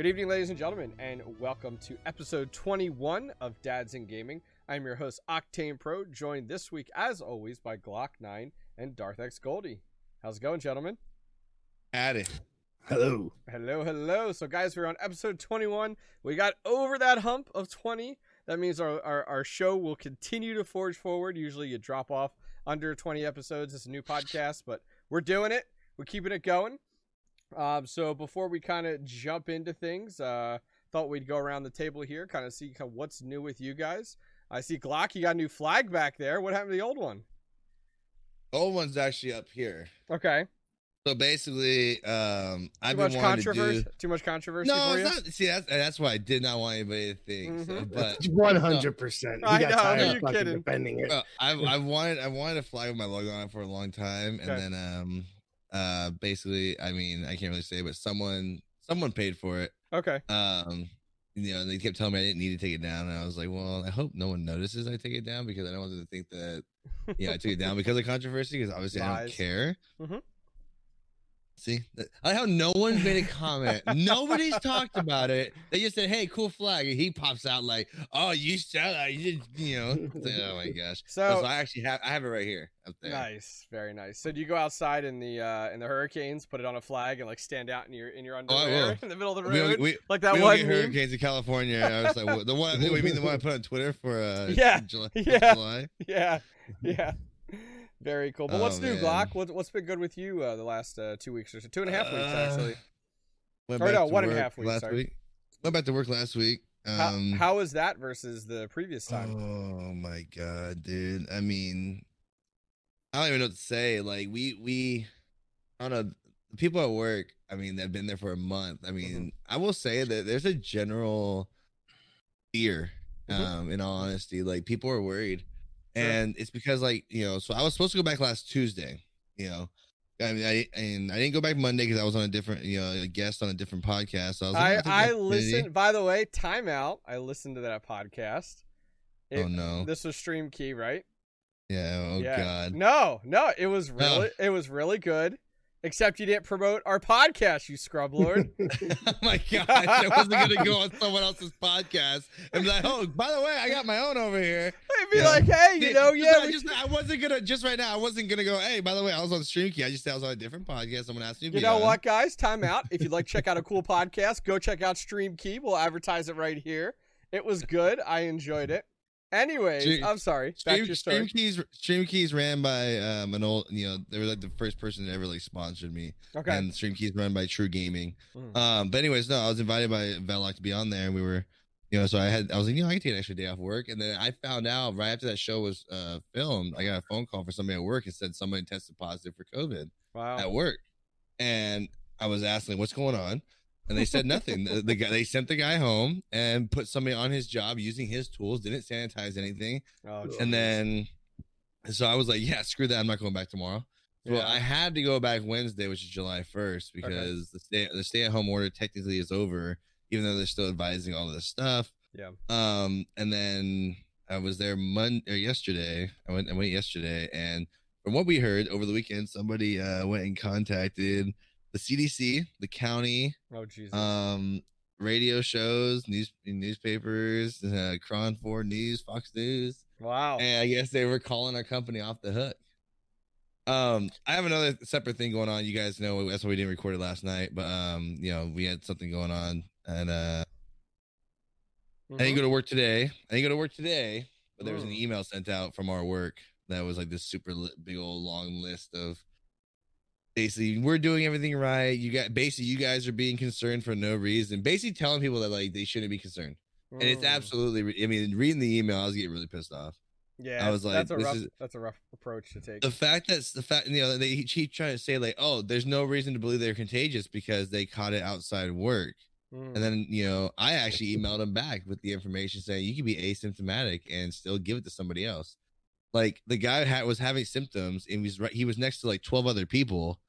Good evening, ladies and gentlemen, and welcome to episode 21 of Dads in Gaming. I'm your host, Octane Pro, joined this week, as always, by Glock9 and Darth X Goldie. How's it going, gentlemen? At it. Hello. Hello, hello. So, guys, we're on episode 21. We got over that hump of 20. That means our, our, our show will continue to forge forward. Usually, you drop off under 20 episodes. It's a new podcast, but we're doing it. We're keeping it going. Um, so before we kind of jump into things, uh, thought we'd go around the table here, kind of see kind of what's new with you guys. I see Glock, you got a new flag back there. What happened to the old one? Old one's actually up here. Okay. So basically, um, Too I've much been wanting to controversy. do. Too much controversy No, for you. it's not. See, that's that's why I did not want anybody to think. so, Mhm. but One hundred percent. I got know. You're kidding. Defending it. Well, I've, I've wanted I wanted a flag with my logo on it for a long time, and then um, uh, basically, I mean, I can't really say, but someone someone paid for it. Okay. Um, you know, and they kept telling me I didn't need to take it down, and I was like, well, I hope no one notices I take it down because I don't want them to think that you know I took it down because of controversy because obviously I don't care. Mhm. See, I like how no one's made a comment. Nobody's talked about it. They just said, "Hey, cool flag," and he pops out like, "Oh, you said that, you did," you know. Like, oh my gosh! So- So, I actually have I have it right here up there. Nice, very nice. So do you go outside in the uh, in the hurricanes, put it on a flag, and like stand out in your in your Oh, underwear will. in the middle of the road, don't- we, like that we one hurricanes in California. I was like, the one. What, you mean the one I put on Twitter for? Uh, Yeah, July, yeah. July? Yeah, yeah. Very cool. But Oh, what's new, man. Glock? What, what's been good with you uh, the last uh, two weeks or so? Two and a half weeks, Uh, actually. Went Or no, one and work weeks, last sorry. week. Went back to work last week. Um, how, was that versus the previous time? Oh my god, dude. I mean, I don't even know what to say. Like we we I don't know the people at work, I mean, they've been there for a month. I mean, Mm-hmm. I will say that there's a general fear, Mhm. um, in all honesty. Like people are worried. Sure. And it's because like, you know, so I was supposed to go back last Tuesday, you know. I mean, I and I didn't go back Monday because I was on a different, you know, a guest on a different podcast. So I was like, I, I'll I listened, by the way, timeout. I listened to that podcast. Oh, it- Oh no! This was Stream Key, right? Yeah. Oh yeah. god. No, no, it was really, it was really good. Except you didn't promote our podcast, you scrub lord. oh my gosh, I wasn't gonna go on someone else's podcast and be like, oh, by the way, I got my own over here. I'd be Yeah. like, hey, you know, Just- yeah, I just I wasn't gonna just right now. I wasn't gonna go. Hey, by the way, I was on Stream Key. I just said I was on a different podcast. Someone asked me. to You be know on. what, guys? Time out. If you'd like to check out a cool podcast, go check out Stream Key. We'll advertise it right here. It was good. I enjoyed it. Anyways, Stream- I'm sorry. Stream, your Stream. Keys Stream Keys ran by um an old you know they were like the first person that ever like sponsored me Okay. and Stream Keys run by True Gaming Mhm. um but anyways no I was invited by Veloc to be on there and we were you know so I had I was like you know I can take an extra day off work and then I found out right after that show was uh filmed I got a phone call from somebody at work and said somebody tested positive for COVID Wow. at work and I was asking what's going on and they said nothing the, the guy they sent the guy home and put somebody on his job using his tools didn't sanitize anything Oh, And then so I was like, yeah, screw that. I'm not going back tomorrow. So Yeah. I had to go back Wednesday, which is July 1st, because the stay the stay at home order technically is over, even though they're still advising all of this stuff. Yeah. Um, and then I was there Monday or yesterday. I went I went yesterday, and from what we heard over the weekend, somebody uh went and contacted the CDC, the county, oh, Jesus. um, radio shows, news newspapers, uh, KRON Four News, Fox News. wow. And I guess they were calling our company off the hook. Um, I have another separate thing going on. You guys know that's why we didn't record it last night, but um, you know, we had something going on, and uh, I Mhm. didn't go to work today. I didn't go to work today, but there was an Mm. email sent out from our work that was like this super big old long list of basically we're doing everything right. You got basically you guys are being concerned for no reason. Basically telling people that like they shouldn't be concerned, and it's Mm. absolutely. I mean, reading the email, I was getting really pissed off. Yeah, I was like, that's a this rough. is- That's a rough approach to take. the fact that's the fact you know they keep trying to say like oh there's no reason to believe they're contagious because they caught it outside work Mm. and then you know i actually emailed them back with the information saying you can be asymptomatic and still give it to somebody else like the guy had was having symptoms and he was right he was next to like 12 other people.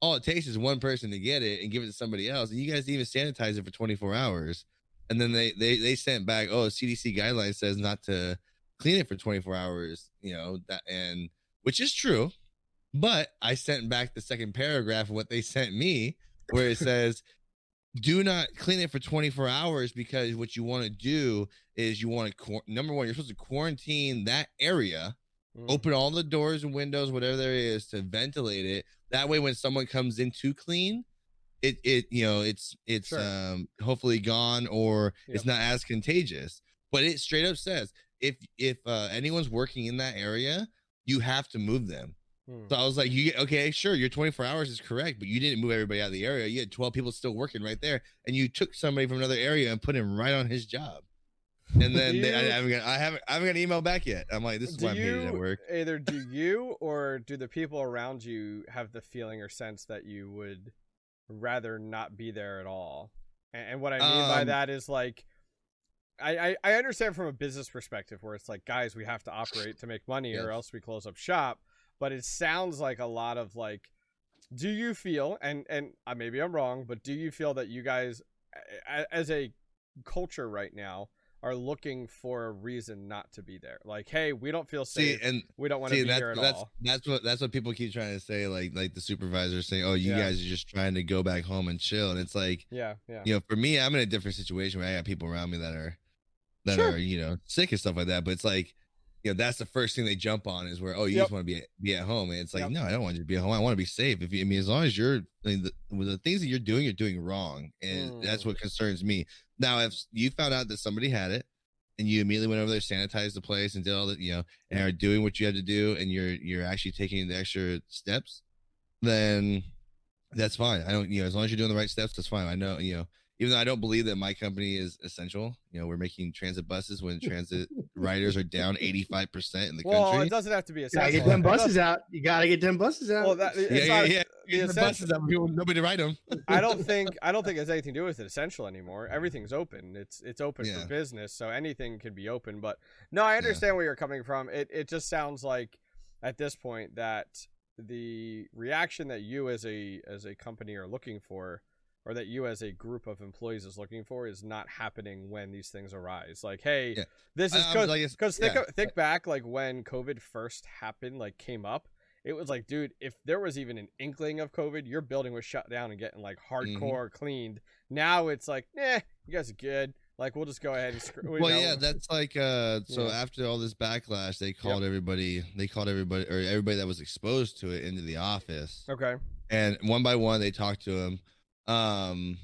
All it takes is one person to get it and give it to somebody else and you guys even sanitize it for 24 hours. And then they they they sent back oh cdc guidelines says not to clean it for 24 hours you know that and which is true but i sent back the second paragraph of what they sent me where it says do not clean it for 24 hours because what you want to do is you want to number one you're supposed to quarantine that area Mm. open all the doors and windows whatever there is to ventilate it that way when someone comes in to clean it it you know it's it's Sure. um hopefully gone or it's not as contagious but it straight up says if if uh, anyone's working in that area you have to move them Mm. so I was like, you okay, sure, your 24 hours is correct, but you didn't move everybody out of the area. You had 12 people still working right there, and you took somebody from another area and put him right on his job. And then they, I, haven't got, I haven't, I haven't got an email back yet. I'm like, this is do why I'm hated at work. either do you or do the people around you have the feeling or sense that you would rather not be there at all? And, and what I mean by Um, that is like. I, I, I understand from a business perspective where it's like guys we have to operate to make money or else we close up shop but it sounds like a lot of like do you feel and and uh, maybe i'm wrong but do you feel that you guys as a culture right now are looking for a reason not to be there like hey we don't feel See, safe and we don't want to see, be that's here at that's all that's what that's what people keep trying to say. Like like the supervisors saying, oh, you Yeah. guys are just trying to go back home and chill. And it's like, yeah yeah you know, for me, I'm in a different situation where I got people around me that are that Sure. are you know sick and stuff like that. But it's like, you know, that's the first thing they jump on is where oh, you Yep. just want to be at, be at home. And it's like, Yep. no, I don't want you to be at home. I want to be safe. If you, I mean, as long as you're I mean, the, with the things that you're doing, you're doing wrong, and that's Mm. what concerns me. Now, if you found out that somebody had it. And you immediately went over there, sanitized the place, and did all that, you know, and are doing what you had to do, and you're you're actually taking the extra steps, then that's fine. I don't, you know, as long as you're doing the right steps, that's fine. I know, you know, even though I don't believe that my company is essential, you know, we're making transit buses when transit riders are down 85% in the well country. Well, it doesn't have to be Gotta essential get them buses out. You gotta get them buses out. well that it's yeah, yeah, not, yeah. the the buses up, people- nobody to ride them. I don't think I don't think it has anything to do with it essential anymore. Everything's open. It's it's open Yeah. for business, so anything can be open. But no, I understand where you're coming from. It it just sounds like at this point that the reaction that you as a as a company are looking for or that you as a group of employees is looking for is not happening when these things arise. Like, hey, Yeah. this is because like, because think yeah. think back like when COVID first happened, like came up. It was like, dude, if there was even an inkling of COVID, your building was shut down and getting like Mm-hmm. hardcore cleaned. Now it's like, nah, you guys are good. Like we'll just go ahead and screw. Well, know. yeah, that's like uh so Yeah. after all this backlash, they called everybody they called everybody or everybody that was exposed to it into the office. okay. and one by one they talked to him um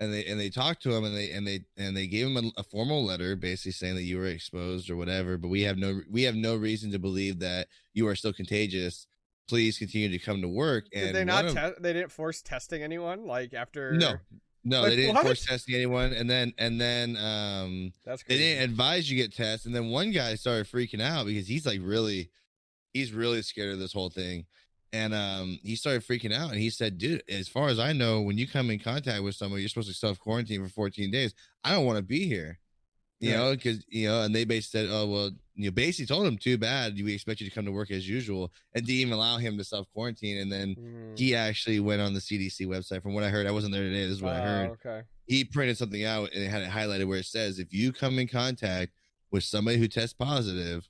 and they and they talked to him and they and they and they gave him a, a formal letter basically saying that you were exposed or whatever but we have no we have no reason to believe that you are still contagious please continue to come to work and Did they not? of- Te- they didn't force testing anyone. Like after. no no Like, they didn't what? force testing anyone and then and then um That's they didn't advise you get tests and then one guy started freaking out because he's like really he's really scared of this whole thing and um he started freaking out and he said dude as far as i know when you come in contact with someone you're supposed to self quarantine for 14 days i don't want to be here you Right. know because you know and they basically said oh well you basically told him too bad we expect you to come to work as usual and didn't even allow him to self quarantine and then Mhm. he actually went on the cdc website from what i heard i wasn't there today this is what i Oh, heard Okay. he printed something out and it had it highlighted where it says if you come in contact with somebody who tests positive,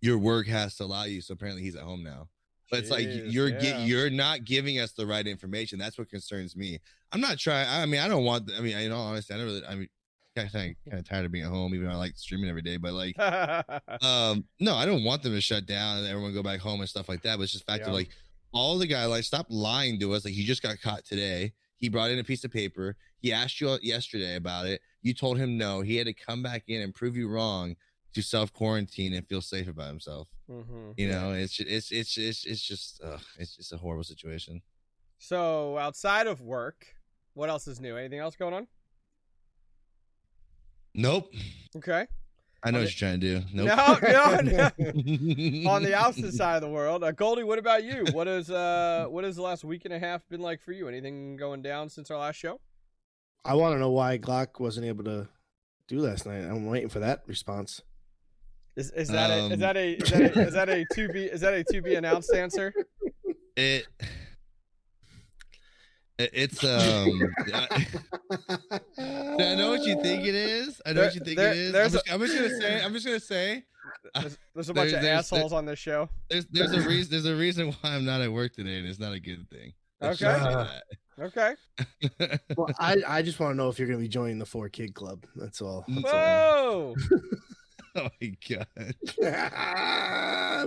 your work has to allow you. So apparently he's at home now. But it's like you're yeah. get, you're not giving us the right information. That's what concerns me. I'm not trying. I mean, I don't want. I mean, in all honesty, I don't really. I mean, kind of kind of tired of being at home, even though I like streaming every day. But like, um, no, I don't want them to shut down and everyone go back home and stuff like that. But it's just fact Yeah. of like all the guy like stop lying to us. Like he just got caught today. He brought in a piece of paper. He asked you yesterday about it. You told him no. He had to come back in and prove you wrong to self quarantine and feel safe about himself. Mhm. You know, it's ju- it's it's it's it's just ugh, it's just a horrible situation. So outside of work, what else is new? Anything else going on? Nope. Okay. I know On what the- you're trying to do. Nope. No, no, no. On the opposite side of the world, uh, Goldie, what about you? What is uh, what has the last week and a half been like for you? Anything going down since our last show? I want to know why Glock wasn't able to do last night. I'm waiting for that response. Is, is that a, is Um. that a is that a is that a to be is that a to be announced answer? it, it it's um I, I know what you think it is. I know what you think There- it is. I'm just, I'm just gonna say. I'm just gonna say. There's, there's a bunch There- of there's- assholes on this show. There's there's a reason there's a reason why I'm not at work today, and it's not a good thing. Let's Okay. say. Okay. Well, I, I just want to know if you're going to be joining the four kid club. That's all. That's Whoa! all. oh my god.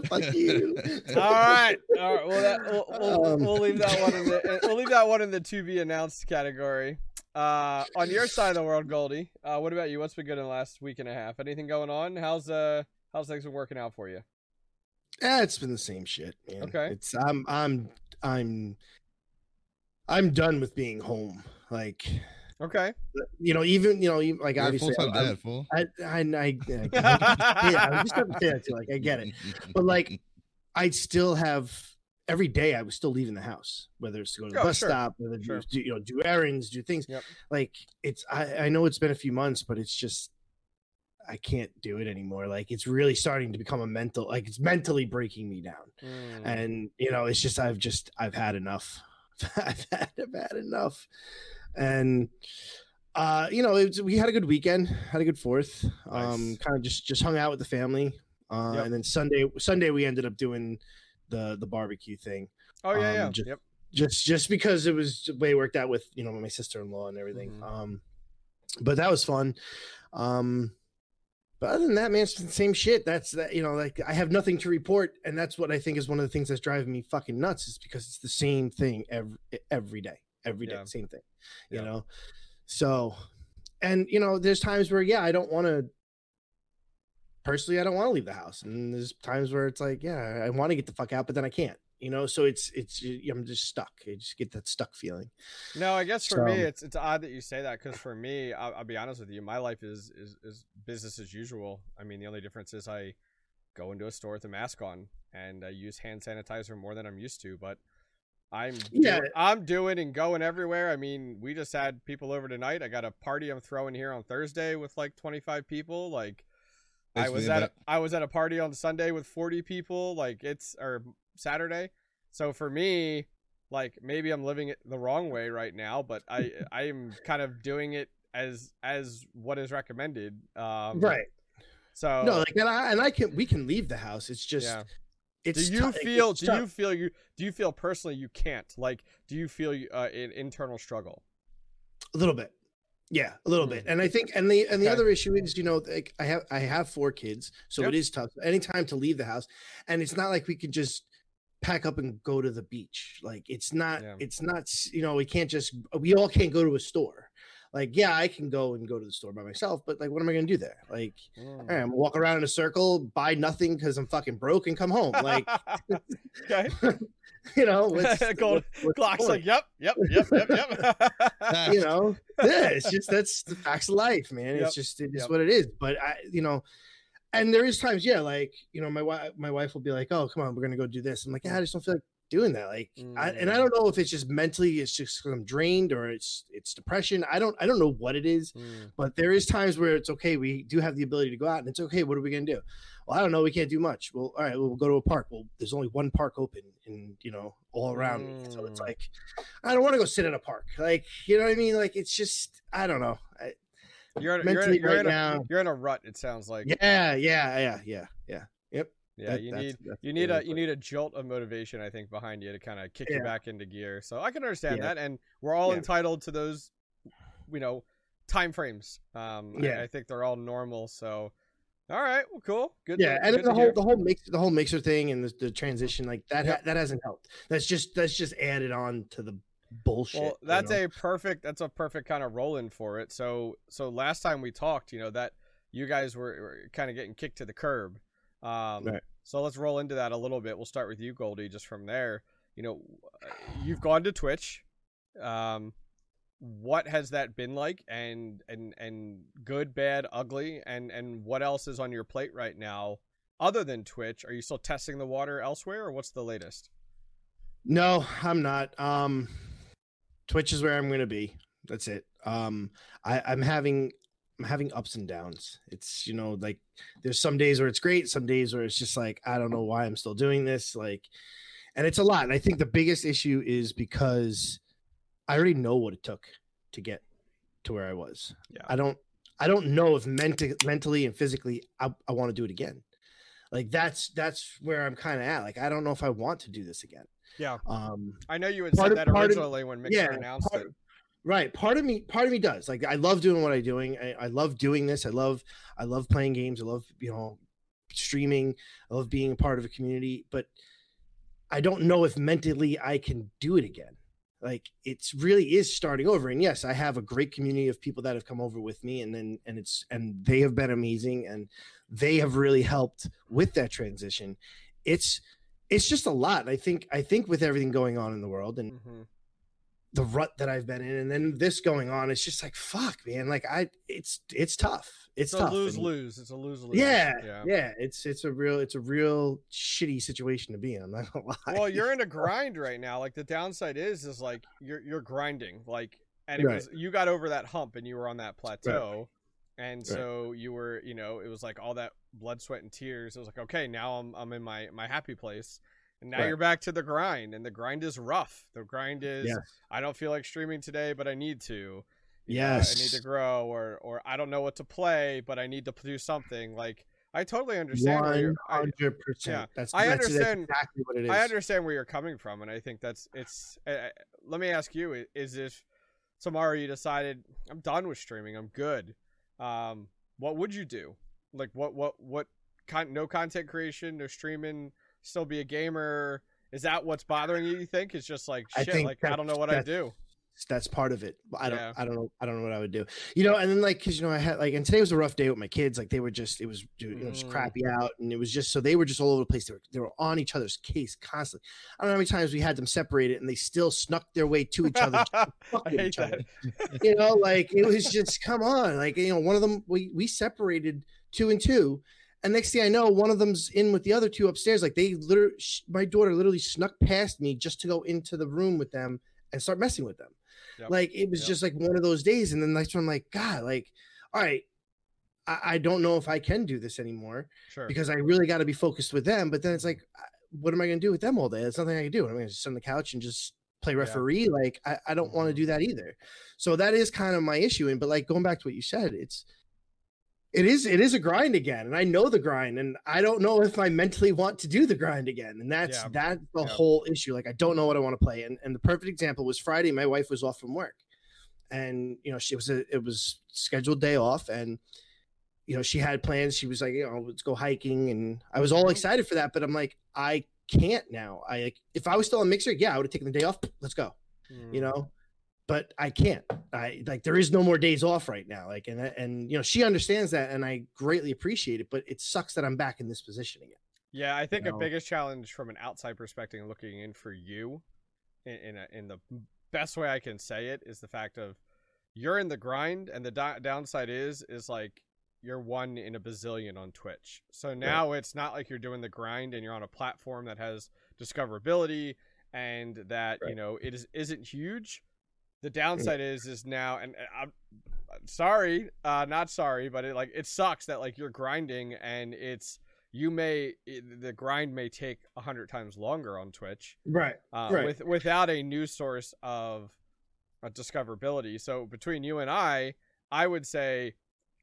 Fuck you. All right, all right. Well, that, we'll, we'll, Um. we'll leave that one in the we'll leave that one in the to be announced category. Uh, on your side of the world, Goldie, uh, what about you? What's been good in the last week and a half? Anything going on? How's uh how's things been working out for you? Yeah, it's been the same shit, man. Okay. It's I'm I'm I'm I'm done with being home. Like Okay. you know, even you know, even, like You're a obviously, full-time I, dad, fool. I, I, I, I, yeah, I just have to say that too. Like, I get it, but like, I still have every day. I was still leaving the house, whether it's to go to the Oh, bus sure. stop, whether Sure. do, you know, do errands, do things. Yep. Like, it's I, I know it's been a few months, but it's just I can't do it anymore. Like, it's really starting to become a mental, like, it's mentally breaking me down Mm. and you know it's just i've just i've had enough i've had i've had enough and uh you know it was, we had a good weekend had a good fourth um Nice. kind of just just hung out with the family uh Yep. and then sunday sunday we ended up doing the the barbecue thing oh yeah, yeah. um, just- yep. just just because it was the way it worked out with you know my sister-in-law and everything Mhm. um but that was fun um but other than that man it's the same shit that's that you know like i have nothing to report and that's what i think is one of the things that's driving me fucking nuts is because it's the same thing every every day every day Yeah. same thing you Yeah. know so and you know there's times where yeah i don't want to personally i don't want to leave the house and there's times where it's like yeah i want to get the fuck out but then i can't you know so it's it's i'm just stuck i just get that stuck feeling No, I guess for me, it's it's odd that you say that because for me, I'll, I'll be honest with you, my life is, is is business as usual. I mean, the only difference is I go into a store with a mask on and I use hand sanitizer more than I'm used to. But I'm Yeah. doing, I'm doing and going everywhere. I mean, we just had people over tonight. I got a party I'm throwing here on Thursday with like 25 people. Like, I Thanks for was at a. I was at a party on Sunday with 40 people. Like it's or Saturday. So for me, like maybe I'm living it the wrong way right now, but I I am kind of doing it as as what is recommended. Um, right So no like and i and i can we can leave the house it's just yeah. It's Do you tou- feel? Do tough. you feel you? Do you feel personally you can't? Like, do you feel uh, an internal struggle? a little bit yeah a little bit and i think and the and the Okay. other issue is you know like i have i have four kids so Yep. it is tough anytime to leave the house and it's not like we can just pack up and go to the beach like it's not Yeah. it's not you know we can't just we all can't go to a store like yeah i can go and go to the store by myself but like what am i gonna do there like Mm. all right, i'm walk around in a circle buy nothing because i'm fucking broke and come home like okay. you know what's, Gold- what's Glock's like, yep, yep, yep, yep, yep. you know yeah it's just that's the facts of life man Yep, it's just it's yep. what it is but i you know and there is times yeah like you know my wife my wife will be like oh come on we're gonna go do this i'm like yeah, i just don't feel like doing that like I, and i Mm. don't know if it's just mentally it's just i'm drained or it's it's depression i don't i don't know what it is Mm. but there is times where it's okay we do have the ability to go out and it's okay what are we going to do well i don't know we can't do much well all right we'll go to a park well there's only one park open and you know all around me so it's Mm. like i don't want to go sit in a park like you know what i mean like it's just i don't know I, You're in, you're, in, you're, right in a, now you're in a rut. It sounds like. yeah yeah yeah yeah yeah Yeah, that- you that's- need that's you need really a you need a jolt of motivation, I think, behind you to kind of kick you back into gear. So I can understand Yeah. that, and we're all Yeah. entitled to those, you know, time frames. Um, Yeah. I, think they're all normal. So, all right, well, cool, good. yeah to, and good the whole hear. the whole mix the whole mixer thing and the, the transition like that ha- that hasn't helped that's just that's just added on to the bullshit Well, you that's know? a perfect. That's a perfect kind of roll in for it. So, so last time we talked, you know that you guys were, were kind of getting kicked to the curb. Um, Right. So let's roll into that a little bit. We'll start with you, Goldie, just from there. You know, you've gone to Twitch. Um, what has that been like? And and and good, bad, ugly, and and what else is on your plate right now? Other than Twitch, are you still testing the water elsewhere, or what's the latest? No, I'm not. Um, Twitch is where I'm going to be. That's it. Um, I, I'm having I'm having ups and downs. It's you know like there's some days where it's great, some days where it's just like I don't know why I'm still doing this. Like, and it's a lot. And I think the biggest issue is because I already know what it took to get to where I was. Yeah. I don't I don't know if menti- mentally and physically I, I want to do it again. Like that's that's where I'm kind of at. Like I don't know if I want to do this again. Yeah. Um, I know you had said of- that part of- originally when Mixer yeah, announced part- it. Right. Part of me, part of me does like I love doing what I'm doing. I, I love doing this. I love, I love playing games. I love you know, streaming. I love being a part of a community, but I don't know if mentally I can do it again. Like it's really is starting over. And yes, I have a great community of people that have come over with me, and then and it's and they have been amazing, and they have really helped with that transition. It's it's just a lot. I think I think with everything going on in the world and Mhm. The rut that I've been in, and then this going on, it's just like fuck, man. Like I, it's it's tough. It's, It's a lose and- lose. It's a lose lose. Yeah, Yeah. yeah, It's it's a real it's a real shitty situation to be in. I'm not gonna lie. Well, you're in a grind right now. Like the downside is, is like you're you're grinding. Like, and it Right. was you got over that hump and you were on that plateau, and Right. so you were, you know, it was like all that blood, sweat, and tears. It was like, okay, now I'm I'm in my my happy place, and now Right. you're back to the grind, and the grind is rough. The grind is Yes. I don't feel like streaming today, but I need to. You know, I need to grow, or or I don't know what to play, but I need to do something. Like I totally understand. One I- hundred percent. That's I that's- that's understand- exactly what it is. I understand where you're coming from, and I think that's it's. Uh, let me ask you: Is if tomorrow you decided I'm done with streaming, I'm good. Um, what would you do? Like what what what? Con- no content creation, no streaming, still be a gamer. Is that what's bothering you? You think it's just like I shit. think Like I don't know what I do. that's part of it. I don't Yeah. I don't know I don't know what I would do. You know, and then like cuz you know I had like and today was a rough day with my kids. Like they were just it was you know, just Mm. crappy out and it was just so they were just all over the place. They were they were on each other's case constantly. I don't know how many times we had them separated and they still snuck their way to each other. to fuck I with hate each other. you know, like it was just come on. Like, you know, one of them we we separated two and two. And next thing I know, one of them's in with the other two upstairs. Like they literally, my daughter literally snuck past me just to go into the room with them and start messing with them. Yep. Like it was Yep. just like one of those days. And then next one, I'm like, God, like, all right, I, I don't know if I can do this anymore Sure. because I really got to be focused with them. But then it's like, what am I going to do with them all day? There's nothing I can do. I'm going to sit on the couch and just play referee. Like I, I don't want to Mhm. do that either. So that is kind of my issue. And but like going back to what you said, it's it is it is a grind again, and I know the grind, and I don't know if I mentally want to do the grind again. And that's Yeah. that's the Yeah. whole issue. Like I don't know what I want to play. And and the perfect example was Friday. My wife was off from work, and you know she was a it was scheduled day off, and you know she had plans. She was like, you know, let's go hiking, and I was all Mhm. excited for that. But I'm like, I can't now. I like if I was still on mixer, yeah, I would have taken the day off. Let's go you Mm. know but i can't i like there is no more days off right now like and and you know she understands that and i greatly appreciate it but it sucks that i'm back in this position again Yeah, I think know? a biggest challenge from an outside perspective looking in for you, in in, a, in the best way I can say it, is the fact of you're in the grind, and the do- downside is is like you're one in a bazillion on Twitch. So now it's not like you're doing the grind and you're on a platform that has discoverability and that you know it is isn't huge. The downside is is now, and I'm sorry, uh, not sorry, but it like it sucks that like you're grinding and it's you may the grind may take a hundred times longer on Twitch right uh, Right. with without a new source of uh, discoverability. So between you and I, I would say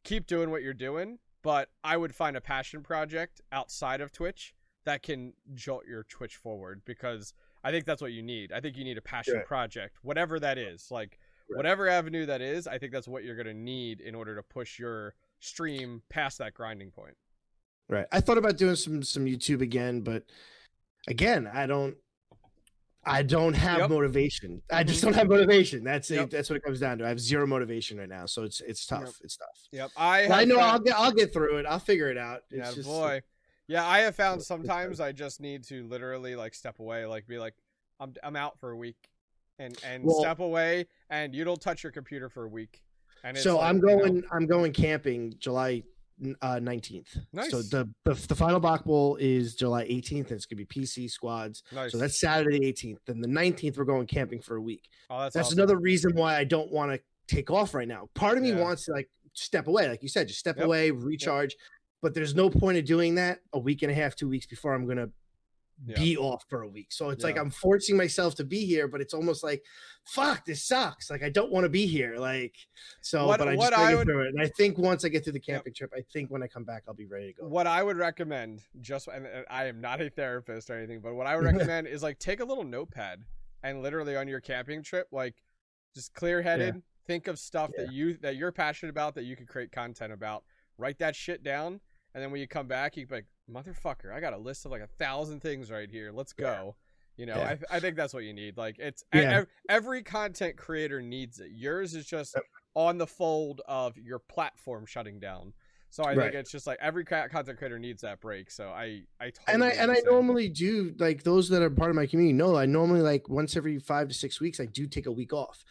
keep doing what you're doing, but I would find a passion project outside of Twitch that can jolt your Twitch forward because I think that's what you need. I think you need a passion Right. project, whatever that is. Like Right. whatever avenue that is, I think that's what you're going to need in order to push your stream past that grinding point. right i thought about doing some some youtube again but again i don't i don't have Yep. motivation i just Mhm. don't have motivation that's Yep. it that's what it comes down to i have zero motivation right now so it's it's tough Yep. it's tough Yep, I i know i'll get i'll get through it i'll figure it out it's Yeah, just boy. Yeah, I have found sometimes I just need to literally like step away, like be like, I'm I'm out for a week, and and Well- step away, and you don't touch your computer for a week. And it's so like, I'm you know, going. I'm going camping July uh, 19th. So Nice. the, the the final Bach Bowl is July 18th, and it's gonna be PC squads. nice. So that's Saturday the 18th. Then the 19th, we're going camping for a week. oh, that's, That's awesome. another reason why I don't want to take off right now. Part of me Yeah. wants to like step away, like you said, just step Yep. away, recharge. But there's no point of doing that a week and a half, two weeks before I'm gonna Yeah. be off for a week. So it's like I'm forcing myself to be here, but it's almost like, fuck, this sucks. Like I don't want to be here. Like so, What- but I just I would- through it. And I think once I get through the camping trip, I think when I come back, I'll be ready to go. What I would recommend, just and and I am not a therapist or anything, but what I would recommend is like take a little notepad and literally on your camping trip, like just clear headed, think of stuff that you that you're passionate about that you could create content about. Write that shit down, and then when you come back, you like, motherfucker, I got a list of like a thousand things right here. Let's go. You know, Yeah. I, I think that's what you need. Like it's Yeah. ev- every content creator needs it. Yours is just on the fold of your platform shutting down. So I Right. think it's just like every content creator needs that break. So I, I totally and I and I normally do like those that are part of my community know I normally like once every five to six weeks I do take a week off,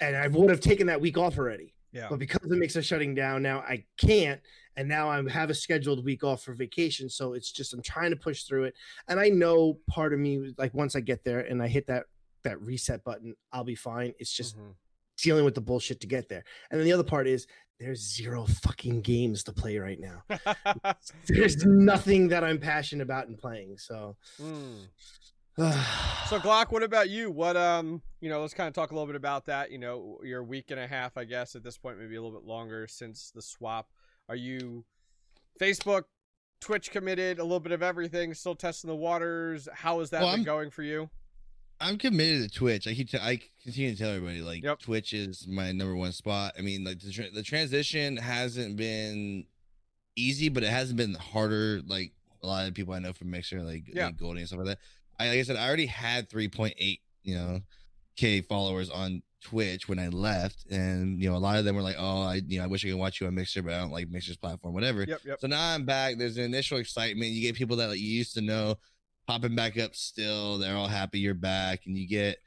and I would have taken that week off already. yeah, But because the Mixer shutting down now, I can't. And now I have a scheduled week off for vacation. So it's just I'm trying to push through it. And I know part of me, like once I get there and I hit that that reset button, I'll be fine. It's just Mhm. dealing with the bullshit to get there. And then the other part is there's zero fucking games to play right now. There's nothing that I'm passionate about in playing. So Mm. So Glock, what about you? What um, you know, let's kind of talk a little bit about that. You know, your week and a half, I guess, at this point, maybe a little bit longer since the swap. Are you Facebook, Twitch committed? A little bit of everything. Still testing the waters. How has that Well, been I'm- going for you? I'm committed to Twitch. I keep t- I continue to tell everybody like Yep. Twitch is my number one spot. I mean, like the tra- the transition hasn't been easy, but it hasn't been harder. Like a lot of people I know from Mixer, like, Yeah. like Goldie and stuff like that. I like I said, I already had 3.8 you know k followers on Twitch when I left, and you know a lot of them were like, oh, I you know I wish I could watch you on Mixer, but I don't like Mixer's platform, whatever. Yep, yep. So now I'm back. There's an initial excitement. You get people that like you used to know popping back up still. They're all happy you're back, and you get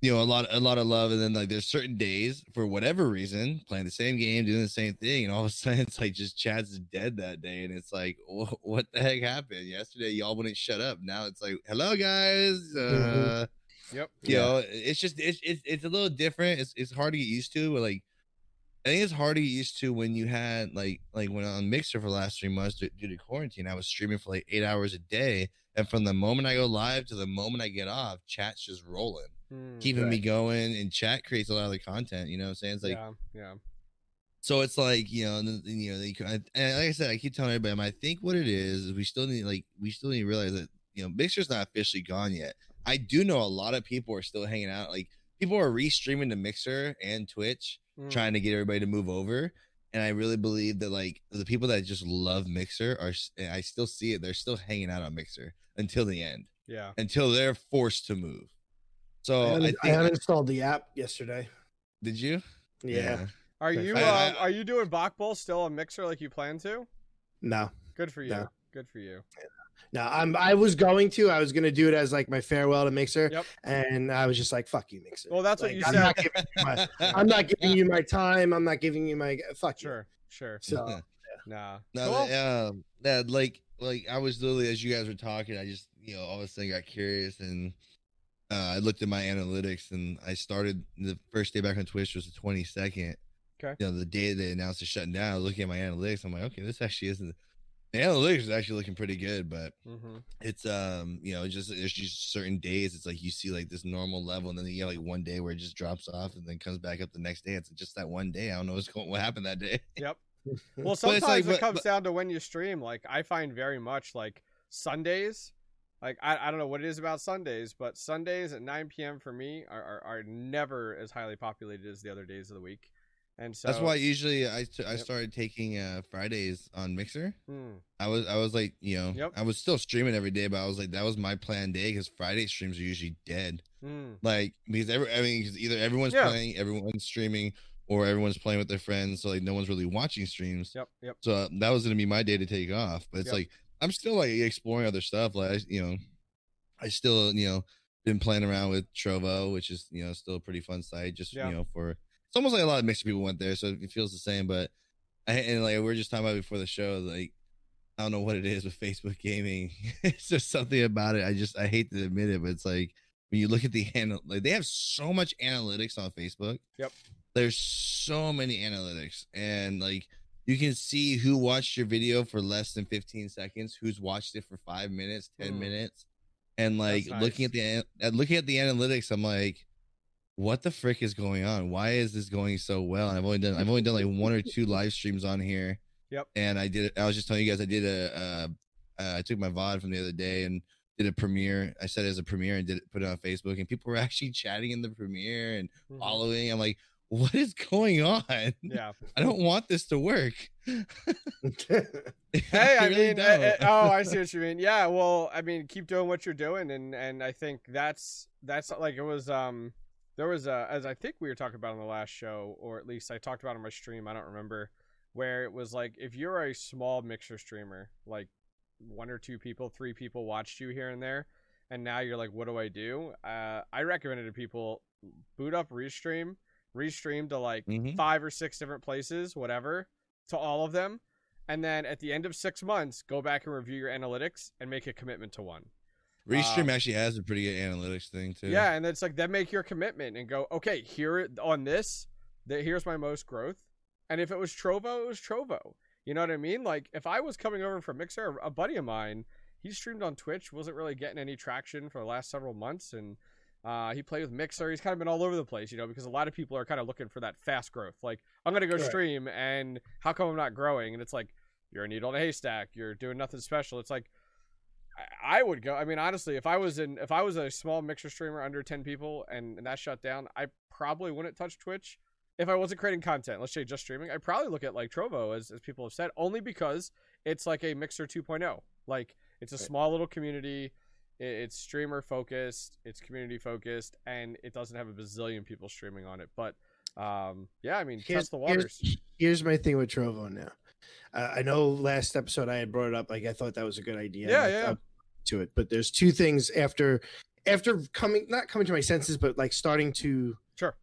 you know a lot a lot of love. And then like there's certain days for whatever reason playing the same game, doing the same thing, and all of a sudden it's like just Chad's dead that day, and it's like what the heck happened yesterday? Y'all wouldn't shut up. Now it's like hello guys. Uh, Yep. you know it's just it's, it's it's a little different it's, it's hard to get used to but like i think it's hard to get used to when you had like like when on mixer for the last three months due, due to quarantine i was streaming for like eight hours a day and from the moment i go live to the moment i get off chat's just rolling Mm, keeping me going and chat creates a lot of the content you know what i'm saying it's like yeah, yeah. so it's like you know, and, you know, they, and like I said, I keep telling everybody, I think what it is is we still need like we still need to realize that you know, Mixer's not officially gone yet. I do know a lot of people are still hanging out. Like people are re-streaming to Mixer and Twitch, Mm. trying to get everybody to move over. And I really believe that like the people that just love Mixer are, and I still see it. They're still hanging out on Mixer until the end, Yeah. until they're forced to move. So I, I, un- think. I uninstalled the app yesterday. did you? Yeah. Are I- you I- um, I- are you doing Bach Bowl still on Mixer like you plan to? No. Good for you. No. Good for you. No, I'm I was going to. I was gonna do it as like my farewell to Mixer. Yep. And I was just like, fuck you, Mixer. Well, that's what you I'm said. Not giving you my, I'm not giving you my time. I'm not giving you my fuck you. Sure. Sure. So Nah. No, Cool. that, um, that like like I was literally as you guys were talking, I just you know all of a sudden got curious and uh, I looked at my analytics and I started the first day back on Twitch was the twenty second. Okay. You know the day they announced it shutting down. Looking at my analytics, I'm like, okay, this actually isn't. The analytics is actually looking pretty good, but Mm-hmm. it's um you know just there's just certain days it's like you see like this normal level and then you get like one day where it just drops off and then comes back up the next day. It's just that one day. I don't know what's going what happened that day. Yep. Well, sometimes like- it but- comes but- down to when you stream. Like I find very much like Sundays. Like I, I don't know what it is about Sundays, but Sundays at 9 p.m. for me are, are, are never as highly populated as the other days of the week. And so That's why usually I I Yep. started taking uh Fridays on Mixer. Hmm. I was I was like you know Yep. I was still streaming every day, but I was like that was my planned day because Friday streams are usually dead. Hmm. Like because every I mean 'cause either everyone's Yeah. playing, everyone's streaming, or everyone's playing with their friends, so like no one's really watching streams. Yep. Yep. So uh, that was gonna be my day to take off. But it's Yep. like I'm still like exploring other stuff. Like I, you know, I still you know been playing around with Trovo, which is you know still a pretty fun site. Just Yeah. you know for it's almost like a lot of mixed people went there, so it feels the same. But I, and like we were just talking about before the show, like I don't know what it is with Facebook gaming. it's just something about it. I just I hate to admit it, but it's like when you look at the anal, like they have so much analytics on Facebook. Yep. There's so many analytics, and like you can see who watched your video for less than 15 seconds, who's watched it for five minutes, 10 Hmm. minutes. and like That's looking at the looking at the analytics, I'm like, what the frick is going on? Why is this going so well? And I've only done I've only done like one or two live streams on here. Yep. And I did I was just telling you guys I did a uh, uh I took my VOD from the other day and did a premiere. I said it as a premiere and did it, put it on Facebook, and people were actually chatting in the premiere and Mhm. following. I'm like, what is going on? Yeah. I don't want this to work. Hey, I, really mean, don't. uh, oh, I see what you mean. Yeah, well, I mean, keep doing what you're doing, and and I think that's that's like it was. Um, there was a as I think we were talking about on the last show, or at least I talked about on my stream. I don't remember where it was like if you're a small mixer streamer, like one or two people, three people watched you here and there, and now you're like, what do I do? Uh, I recommended to people boot up Restream, restream to like Mhm. five or six different places, whatever, to all of them, and then at the end of six months, go back and review your analytics and make a commitment to one. Restream Um, actually has a pretty good analytics thing too. Yeah, and it's like then make your commitment and go, okay, here on this, that here's my most growth. And if it was Trovo, it was Trovo. You know what I mean? Like if I was coming over from Mixer, a buddy of mine, he streamed on Twitch, wasn't really getting any traction for the last several months, and uh, he played with Mixer. He's kind of been all over the place, you know, because a lot of people are kind of looking for that fast growth. Like I'm gonna go Right. stream, and how come I'm not growing? And it's like you're a needle in a haystack. You're doing nothing special. It's like I- I would go. I mean, honestly, if I was in, if I was a small mixer streamer under ten people and, and that shut down, I probably wouldn't touch Twitch. If I wasn't creating content, let's say just streaming, I'd probably look at like Trovo, as, as people have said, only because it's like a Mixer 2.0. Like it's a small little community. i- It's streamer focused. It's community focused, and it doesn't have a bazillion people streaming on it. But um, yeah, I mean, Here's- test the waters. Here's, here's my thing with Trovo now. Uh, I know last episode I had brought it up. Like I thought that was a good idea. Yeah, yeah. I- To it, but there's two things after after coming not coming to my senses, but like starting to Sure.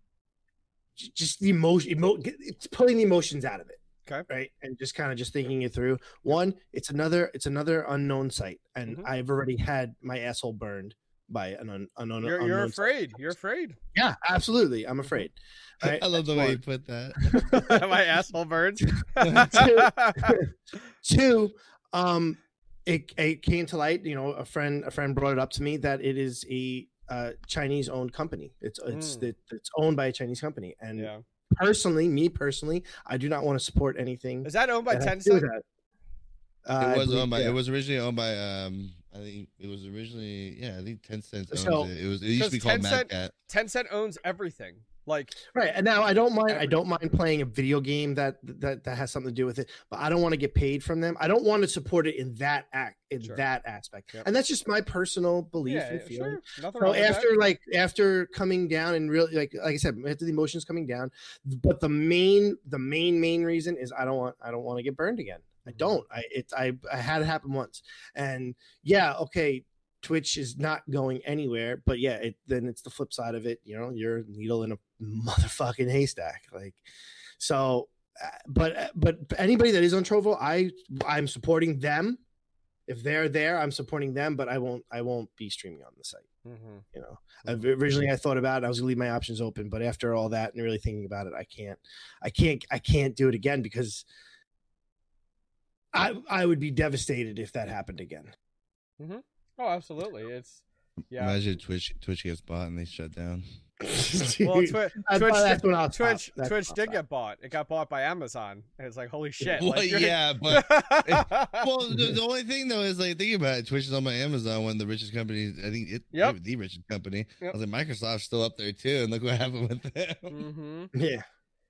just the emotion, emo- it's pulling the emotions out of it. Okay. Right. And just kind of just thinking it through. One, it's another it's another unknown site, and Mhm. I've already had my asshole burned by an un, unknown. You're, unknown you're site. afraid. You're afraid. Yeah, absolutely. I'm afraid. Right? I love the That's way one. you put that. My asshole burns. Two, um, it it came to light. You know, a friend a friend brought it up to me that it is a uh, Chinese owned company. It's it's Mm. it, it's owned by a Chinese company. And yeah. personally, me personally, I do not want to support anything. Is that owned by that do with Tencent? that. Uh, it was believe- owned by. yeah. It was originally owned by. Um, I think it was originally. Yeah, I think Tencent owns So- it. It was. It used to be called Because Mad Tencent- Cat. Tencent owns everything. Like right. And now I don't mind. I don't mind playing a video game that that that has something to do with it. But I don't want to get paid from them. I don't want to support it in that act in Sure. that aspect. Yep. And that's just my personal belief yeah, and feeling. sure. So with that. after like after coming down and really like like I said, after the emotions coming down, but the main the main main reason is I don't want I don't want to get burned again. I Mhm. don't. I it I I had it happen once, and yeah, okay. Twitch is not going anywhere, but yeah, it then it's the flip side of it. You know, you're a needle in a motherfucking haystack. Like, so, uh, but uh, but anybody that is on Trovo, I I'm supporting them. If they're there, I'm supporting them, but I won't I won't be streaming on the site Mhm. you know I've- originally i thought about it i was gonna leave my options open but after all that and really thinking about it i can't i can't i can't do it again because i i would be devastated if that happened again Oh, absolutely. It's yeah. Imagine Twitch. Twitch gets bought and they shut down. Well, Twi- I- Twitch, that's when I'll. Twitch, That's Twitch did get bought. It got bought by Amazon, and it's like, holy shit! Well, like, yeah, but well, the, the only thing though is like think about it. Twitch is on by Amazon, one of the richest companies. I think it, Yep. the richest company. Yep. I was like, Microsoft's still up there too, and look what happened with them. Mhm. yeah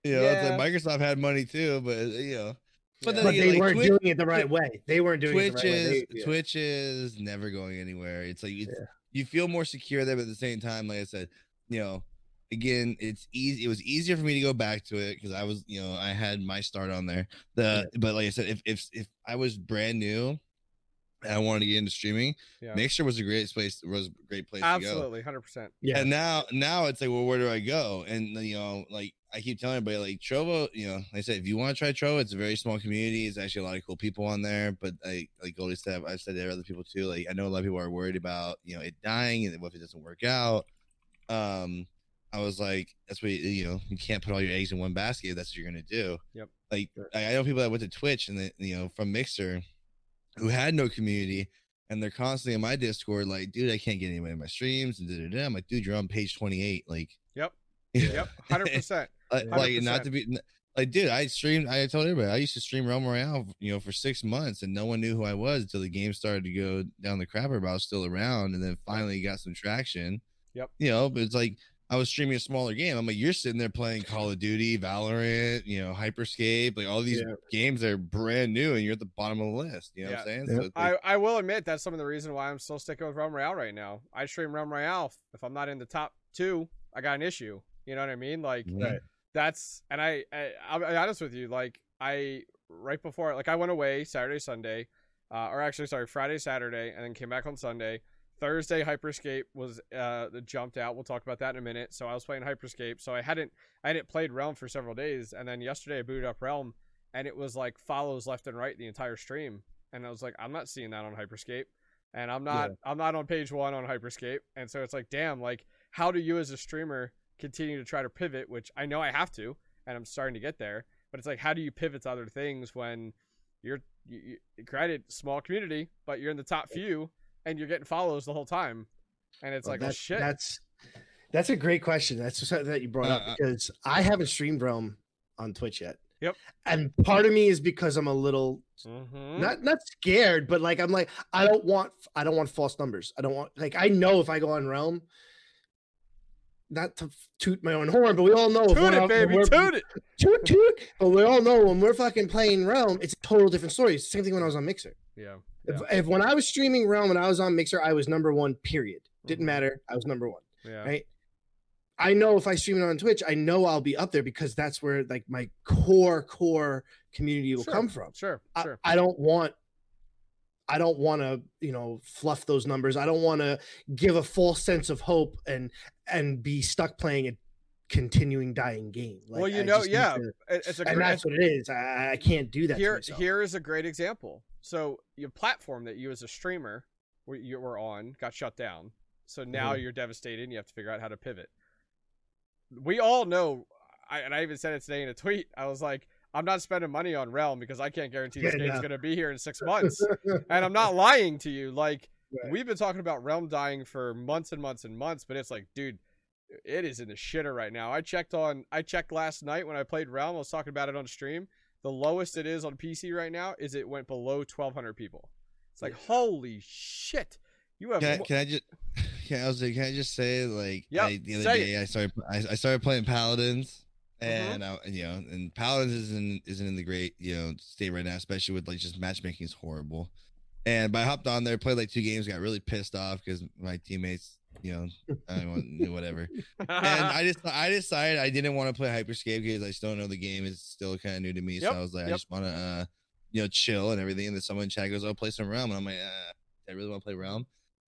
You know, it's Yeah. like Microsoft had money too, but you know, But Yeah. then but again, they like, weren't Twitch- doing it the right way they weren't doing it Twitch the right is way They- yeah. Twitch is never going anywhere. It's like it's, Yeah. you feel more secure there, but at the same time, like I said, you know, again, it's easy. It was easier for me to go back to it because I was, you know, I had my start on there. The but like I said, if if if I was brand new and I wanted to get into streaming, Yeah. Mixer was a great place. Was a great place to go. Absolutely, hundred percent. yeah And now, now it's like, well, where do I go? And you know, like I keep telling everybody, like Trovo, you know, like I said, if you want to try Trovo, it's a very small community. It's actually a lot of cool people on there. But like, like Goldie said, I've said are other people too. Like I know a lot of people are worried about, you know, it dying and what if it doesn't work out. Um, I was like, that's what you, you know, you can't put all your eggs in one basket. If that's what you're gonna do. Yep. Like Sure. I I know people that went to Twitch and the, you know from Mixer, who had no community and they're constantly in my Discord, like, dude, I can't get anybody in my streams, and da, da, da. I'm like, dude, you're on page 28, like, Yep. Yep. Hundred percent. like, Yeah. like, not to be like, dude, I streamed. I told everybody I used to stream Realm Royale, you know, for six months, and no one knew who I was until the game started to go down the crapper. But I was still around, and then finally got some traction. Yep. You know, but it's like I was streaming a smaller game. I'm like, you're sitting there playing Call of Duty, Valorant, you know, Hyperscape, like all these Yeah. games are brand new, and you're at the bottom of the list. You know what I'm saying? Yeah. So like, I, I will admit that's some of the reason why I'm still sticking with Realm Royale right now. I stream Realm Royale. If I'm not in the top two, I got an issue. You know what I mean? Like Right. that's and I, I I'll be honest with you. Like I right before like I went away Saturday Sunday, uh, or actually sorry Friday Saturday, and then came back on Sunday. Thursday Hyperscape was uh jumped out. We'll talk about that in a minute. So I was playing Hyperscape. So I hadn't I hadn't played Realm for several days, and then yesterday I booted up Realm, and it was like follows left and right the entire stream, and I was like I'm not seeing that on Hyperscape, and I'm not I'm not on page one on Hyperscape, and so it's like damn like how do you as a streamer continue to try to pivot, which I know I have to, and I'm starting to get there. But it's like, how do you pivot to other things when you're, you, you, granted, small community, but you're in the top few and you're getting follows the whole time, and it's Well, like, oh that's, shit. That's that's a great question. That's something that you brought Uh, up uh, because I haven't streamed Realm on Twitch yet. Yep. And part of me is because I'm a little Mhm. not not scared, but like I'm like I don't want I don't want false numbers. I don't want like I know if I go on Realm, not to toot my own horn, but we all know Toot it, out- baby, we're- toot it. toot toot. But we all know when we're fucking playing Realm, it's a total different story. It's the same thing when I was on Mixer. Yeah. If, if when I was streaming Realm and I was on Mixer, I was number one. Period. Didn't Mhm. matter. I was number one. Yeah. Right. I know if I stream it on Twitch, I know I'll be up there because that's where like my core core community will Sure. come from. Sure. I, Sure. I don't want I don't want to, you know, fluff those numbers. I don't want to give a false sense of hope and and be stuck playing a continuing dying game. Like, well, you I know, yeah, to- it's a and great, that's what it is. I, I can't do that. here here is a great example so your platform that you as a streamer were, you were on got shut down. So now Mhm. you're devastated and you have to figure out how to pivot. We all know I, and i even said it today in a tweet. I was like i'm not spending money on realm because i can't guarantee this Yeah, game's no. going to be here in six months. And i'm not lying to you. Like Right. we've been talking about realm dying for months and months and months but it's like dude it is in the shitter right now. I checked on i checked last night when i played realm. I was talking about it on stream the lowest it is on PC right now is it went below 1,200 people. It's like holy shit! You have Can I, mo- can I just can I, was like, can I just say like Yep, I, the other say it. day I started I, I started playing Paladins Mhm. and I, you know and Paladins isn't isn't in the great you know state right now especially with like just matchmaking is horrible and but I hopped on there played like two games got really pissed off because my teammates you know I want whatever and I just I decided I didn't want to play Hyperscape because I still don't know the game. is still kind of new to me. Yep, So I was like, I just want to, uh, you know, chill and everything. And then someone in chat goes, "Oh, play some Realm," and I'm like, uh, I really want to play Realm.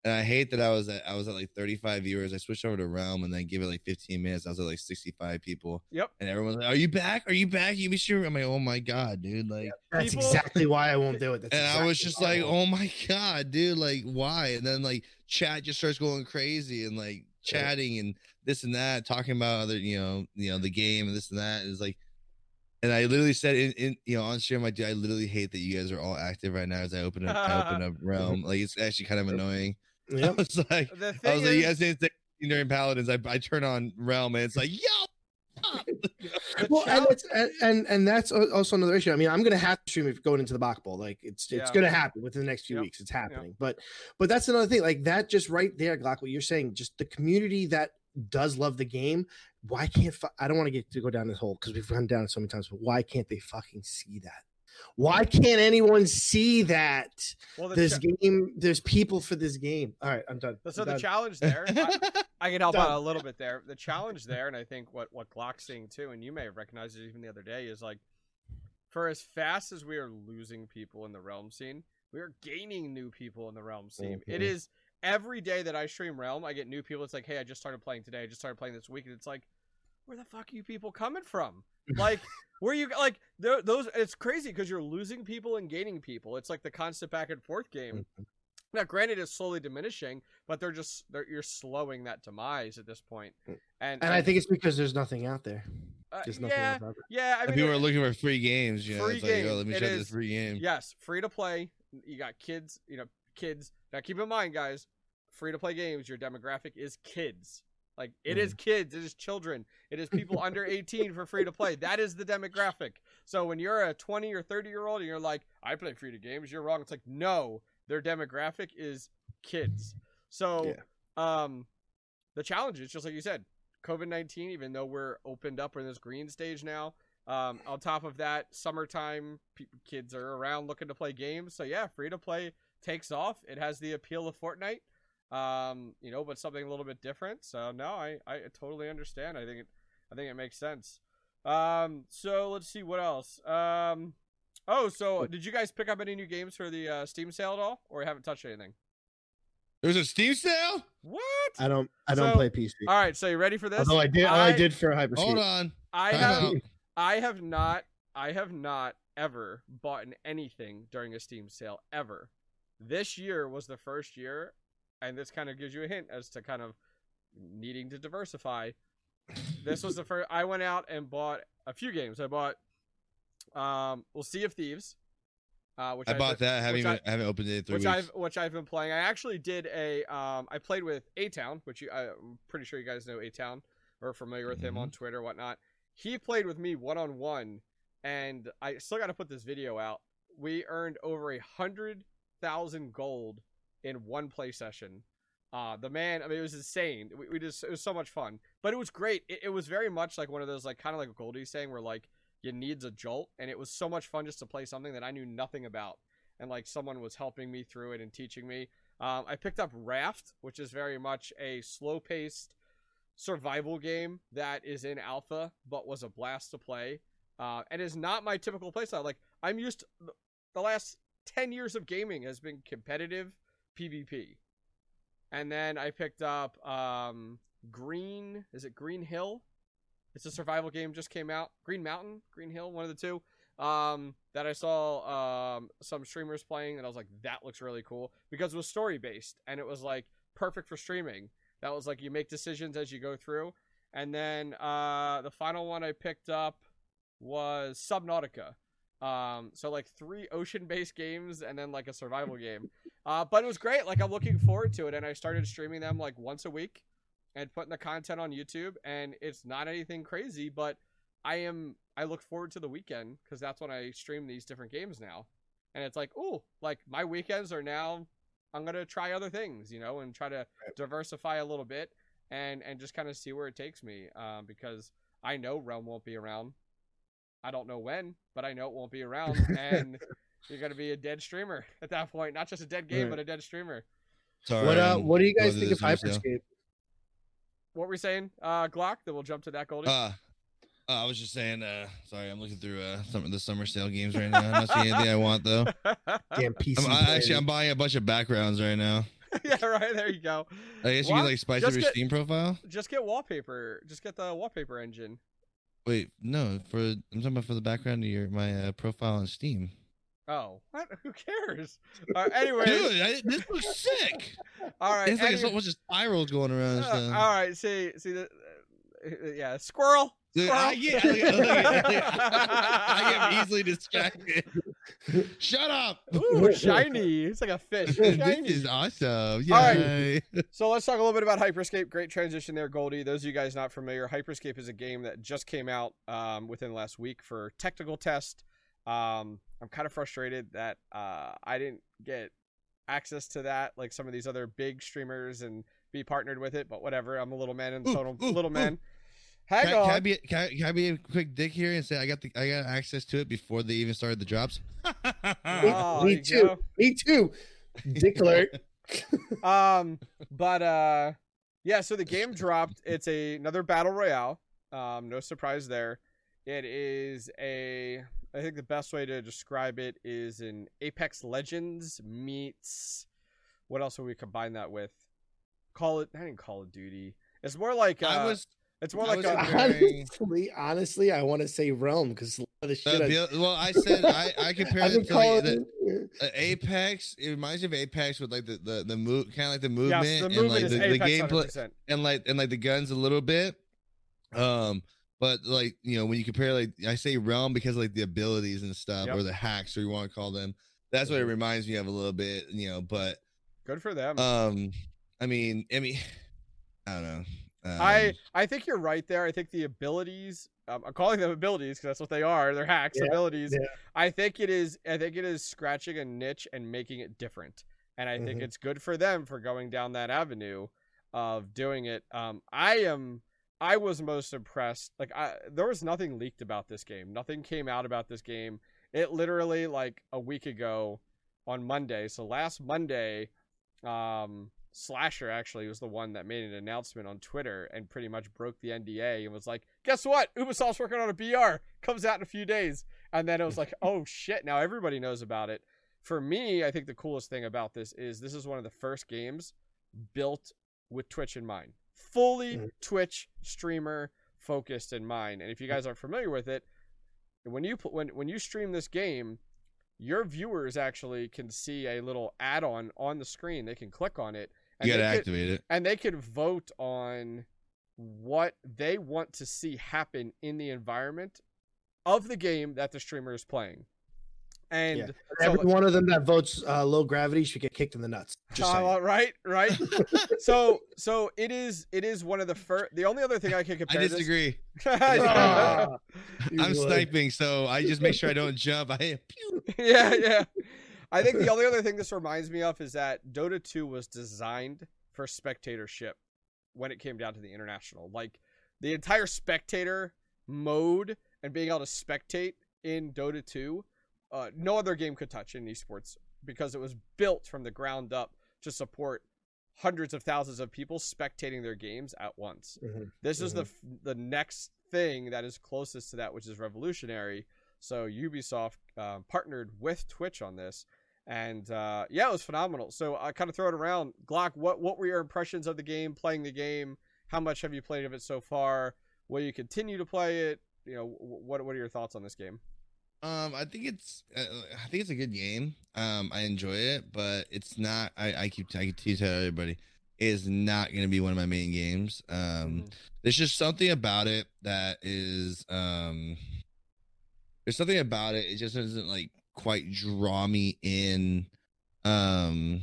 And I hate that I was at I was at like 35 viewers. I switched over to Realm and then give it like 15 minutes. I was at like 65 people. Yep. And everyone's like, "Are you back? Are you back? You missed your?" I'm like, "Oh my god, dude!" Like, That's People- exactly why I won't do it. That's and I was just like, "Oh my god, dude! Like, why?" And then like chat just starts going crazy and like chatting and this and that, talking about other, you know, you know, the game and this and that. And it's like, and I literally said in, in you know on stream, I do. I literally hate that you guys are all active right now as I open up, I open up realm. Like, it's actually kind of annoying. I was like, the I thing was like, you is, guys didn't say during Paladins. I I turn on realm and it's like, yo. well, and, it's, and and and that's also another issue. I mean, I'm gonna have to stream if going into the Bach Bowl. Like it's it's Yeah. gonna happen within the next few Yep. weeks. It's happening. But but that's another thing. Like that, just right there, Glock. What you're saying, just the community that does love the game. Why can't fu- I don't want to get to go down this hole because we've run down it so many times. But why can't they fucking see that? Why can't anyone see that well, the this cha- game? There's people for this game. All right, I'm done. so I'm the done. challenge there, I, I can help out a little bit there. The challenge there, and I think what what Glock's seeing too, and you may have recognized it even the other day, is like for as fast as we are losing people in the realm scene, we are gaining new people in the realm scene. It Mhm. is every day that I stream realm, I get new people. It's like, hey, I just started playing today. I just started playing this week, and it's like, where the fuck are you people coming from? Like, where you like those? It's crazy because you're losing people and gaining people. It's like the constant back and forth game. Now, granted, it's slowly diminishing, but they're just they're, you're slowing that demise at this point. And and I think it's because there's nothing out there. uh, There's nothing yeah, else out there. yeah. I And mean, people it- are looking for free games. You know, Free it's like, game, oh, let me it check is. this free game. Yes, free to play. You got kids, you know, kids. Now keep in mind, guys, free to play games, your demographic is kids. Like it is kids, it is children, it is people under 18 for free to play. That is the demographic. So when you're a 20 or 30 year old and you're like, I play free to games, you're wrong. It's like, no, their demographic is kids. So um the challenge is just like you said, COVID 19, even though we're opened up in this green stage now. Um, on top of that, summertime pe- kids are around looking to play games. So yeah, free to play takes off. It has the appeal of Fortnite um, you know, but something a little bit different. So no, I, I totally understand. I think it, I think it makes sense. Um, so let's see what else. Um, oh, so did you guys pick up any new games for the uh, Steam sale at all, or haven't touched anything? There's a Steam sale. What? I don't. I don't So- play PC. All right, so you ready for this? Although I did. I, I- did for Hyperscape. Hold on. I have, out. I have not, I have not ever bought anything during a Steam sale ever. This year was the first year, and this kind of gives you a hint as to kind of needing to diversify. This was the first. I went out and bought a few games. I bought, um, well, Sea of Thieves, uh, which I bought that. I haven't even. I, haven't opened it in three which weeks. I've which I've been playing. I actually did a um I played with A Town, which you, I'm pretty sure you guys know A Town or familiar with him on Twitter or whatnot. He played with me one on one, and I still got to put this video out. We earned over a hundred thousand gold in one play session. Uh, the man, I mean, it was insane. We, we just, it was so much fun, but it was great. It, it was very much like one of those, like, kind of like Goldie's saying, where like you needs a jolt, and it was so much fun just to play something that I knew nothing about and like someone was helping me through it and teaching me. Um, I picked up Raft, which is very much a slow paced survival game that is in alpha, but was a blast to play. Uh, and is not my typical playstyle. Like I'm used to the last 10 years of gaming has been competitive PvP. And then I picked up um, Green, is it Green Hill? It's a survival game just came out. Green Mountain, Green Hill, one of the two um, that I saw um, some streamers playing, and I was like, that looks really cool because it was story based and it was like perfect for streaming. That was like you make decisions as you go through, and then uh, the final one I picked up was Subnautica. Um, so like three ocean based games and then like a survival game. Uh, but it was great. Like I'm looking forward to it, and I started streaming them like once a week and putting the content on YouTube. And it's not anything crazy, but I am I look forward to the weekend because that's when I stream these different games now. And it's like, oh, like my weekends are now I'm gonna try other things, you know, and try to diversify a little bit and and just kind of see where it takes me. Um, because I know Realm won't be around. I don't know when, but I know it won't be around, and you're gonna be a dead streamer at that point. Not just a dead game, Right. but a dead streamer. Sorry, What uh? What do you guys going think of this summer. Hyperscape? What were we saying, uh, Glock? Then we'll jump to that, Goldie. Uh, uh, I was just saying. Uh, sorry, I'm looking through uh some of the summer sale games right now. I'm not seeing anything I want though. Damn PC. I'm, I, actually. I'm buying a bunch of backgrounds right now. yeah, right. There you go. I guess you can like spice up your Steam profile. Just get wallpaper. Just get the wallpaper engine. Wait, no, for I'm talking about for the background of your my uh, profile on Steam. Oh, what? Who cares? Uh, anyway, Dude, I, this looks sick. all right. It's like any- a bunch of spirals going around. uh, all right. See, see the. Uh, yeah, squirrel. Dude, squirrel. I get, I get, I get, easily distracted. Shut up. Ooh, shiny. It's like a fish. this Shiny. is awesome. All right. So let's talk a little bit about Hyperscape. Great transition there, Goldie. Those of you guys not familiar, Hyperscape is a game that just came out um, within the last week for technical test. Um, I'm kind of frustrated that uh, I didn't get access to that like some of these other big streamers and be partnered with it, but whatever. I'm a little man in the Ooh, total ooh, little ooh. man. Hang Can, on. can I be can I, can I be a quick dick here and say I got the I got access to it before they even started the drops? Oh, Me there too. go. Me too. Dick alert. um but uh yeah so the game dropped it's a another battle royale um no surprise there it is a i think the best way to describe it is an apex legends meets what else would we combine that with call it i didn't call it duty it's more like uh, I was it's more I like a comparing- honestly, honestly, I want to say Realm because a lot of the shit. uh, I, well. I said I I compared it to like the, it- uh, Apex. It reminds me of Apex with like the the, the move, kind of like the yes movement the and like the, the apex gameplay 100%. and like and like the guns a little bit. Um, but like you know when you compare like I say realm because like the abilities and stuff Yep. or the hacks or you want to call them. That's what it Mhm. reminds me of a little bit, you know. But Good for them. um, I mean, I mean, I don't know. Um, I I think you're right there. I think the abilities, um, I'm calling them abilities because that's what they are. They're hacks Yeah, abilities. yeah. I think it is. I think it is scratching a niche and making it different. And I think Mhm. it's good for them for going down that avenue of doing it. Um, I am. I was most impressed. Like, I there was nothing leaked about this game. Nothing came out about this game. It literally like a week ago on Monday. So last Monday, um, Slasher actually was the one that made an announcement on Twitter and pretty much broke the NDA and was like, "Guess what? Ubisoft's working on a BR. Comes out in a few days." And then it was like, "Oh shit! Now everybody knows about it." For me, I think the coolest thing about this is this is one of the first games built with Twitch in mind, fully Mhm. Twitch streamer focused in mind. And if you guys aren't familiar with it, when you put when when you stream this game, your viewers actually can see a little add-on on the screen. They can click on it, and you gotta could, activate it. and they can vote on what they want to see happen in the environment of the game that the streamer is playing. And Yeah. so, Every one of them that votes uh, low gravity should get kicked in the nuts. Just uh, right, right. so, so it is. It is one of the first. The only other thing I can I compare. this- disagree. Ah, you I'm would. sniping, so I just make sure I don't jump. I pew. yeah, yeah. I think the only other thing this reminds me of is that Dota 2 was designed for spectatorship when it came down to the international. Like the entire spectator mode and being able to spectate in Dota 2, uh, no other game could touch in esports because it was built from the ground up to support hundreds of thousands of people spectating their games at once. Mhm. This is the f- the next thing that is closest to that, which is revolutionary. So Ubisoft um, partnered with Twitch on this, and uh, yeah, it was phenomenal. So I kind of throw it around. Glock, what what were your impressions of the game? Playing the game, how much have you played of it so far? Will you continue to play it? You know, what what are your thoughts on this game? Um, I think it's uh, I think it's a good game. Um, I enjoy it, but it's not. I, I keep I keep telling everybody it is not going to be one of my main games. Um, Mhm. there's just something about it that is um, there's something about it. It just doesn't like quite draw me in. Um,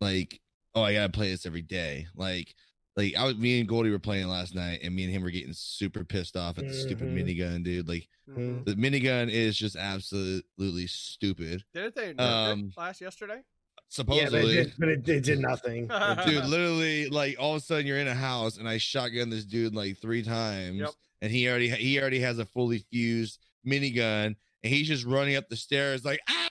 like oh, I gotta play this every day. Like like I was me and Goldie were playing last night, and me and him were getting super pissed off at the stupid Mhm. minigun, dude. Like Mhm. the minigun is just absolutely stupid. Didn't they nerf Um, it last yesterday? Yeah, but it, Supposedly, did, but it, it did nothing. dude, literally, like all of a sudden you're in a house and I shotgun this dude like three times, Yep. and he already he already has a fully fused minigun, and he's just running up the stairs like ah.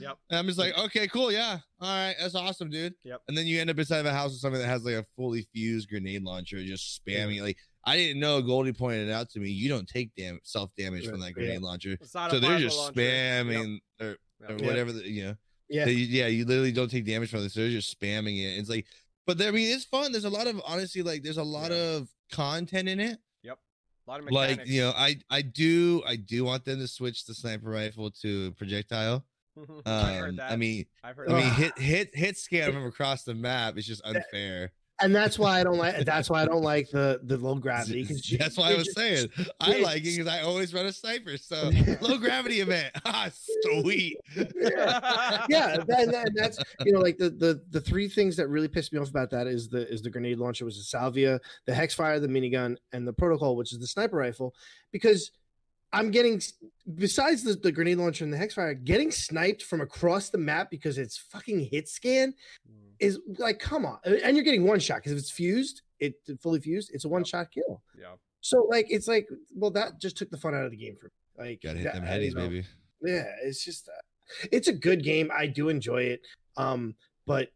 Yep. And I'm just like, okay, cool, yeah, all right, that's awesome, dude. Yep. And then you end up inside of a house with something that has like a fully fused grenade launcher, just spamming. Like I didn't know. Goldie pointed it out to me. You don't take dam- self damage from that Yeah. grenade launcher so they're just launcher. spamming or, Yep. or Yep. whatever the, you know Yeah, yeah you literally don't take damage from this so they're just spamming it it's like but there, i mean it's fun there's a lot of honestly like there's a lot Yeah. of content in it Yep. A lot of mechanics. like you know i i do i do want them to switch the sniper rifle to projectile I heard um that. i mean I've heard i mean that. hit hit hit scan from across the map is just unfair and that's why I don't like. That's why I don't like the the low gravity. 'cause that's why i was just- saying i like it because i always run a sniper so low gravity event ah sweet yeah, that, that- that's you know like the the the three things that really pissed me off about that is the is the grenade launcher was the Salvo, the hexfire, the minigun, and the protocol, which is the sniper rifle, because I'm getting besides the, the grenade launcher and the hexfire, getting sniped from across the map because it's fucking hit scan Mm, is like come on, and you're getting one shot because if it's fused, it fully fused, it's a one shot kill. yeah. So like it's like well that just took the fun out of the game for me. Like gotta hit that- them headies baby Yeah, it's just uh, it's a good game. I do enjoy it. Um, but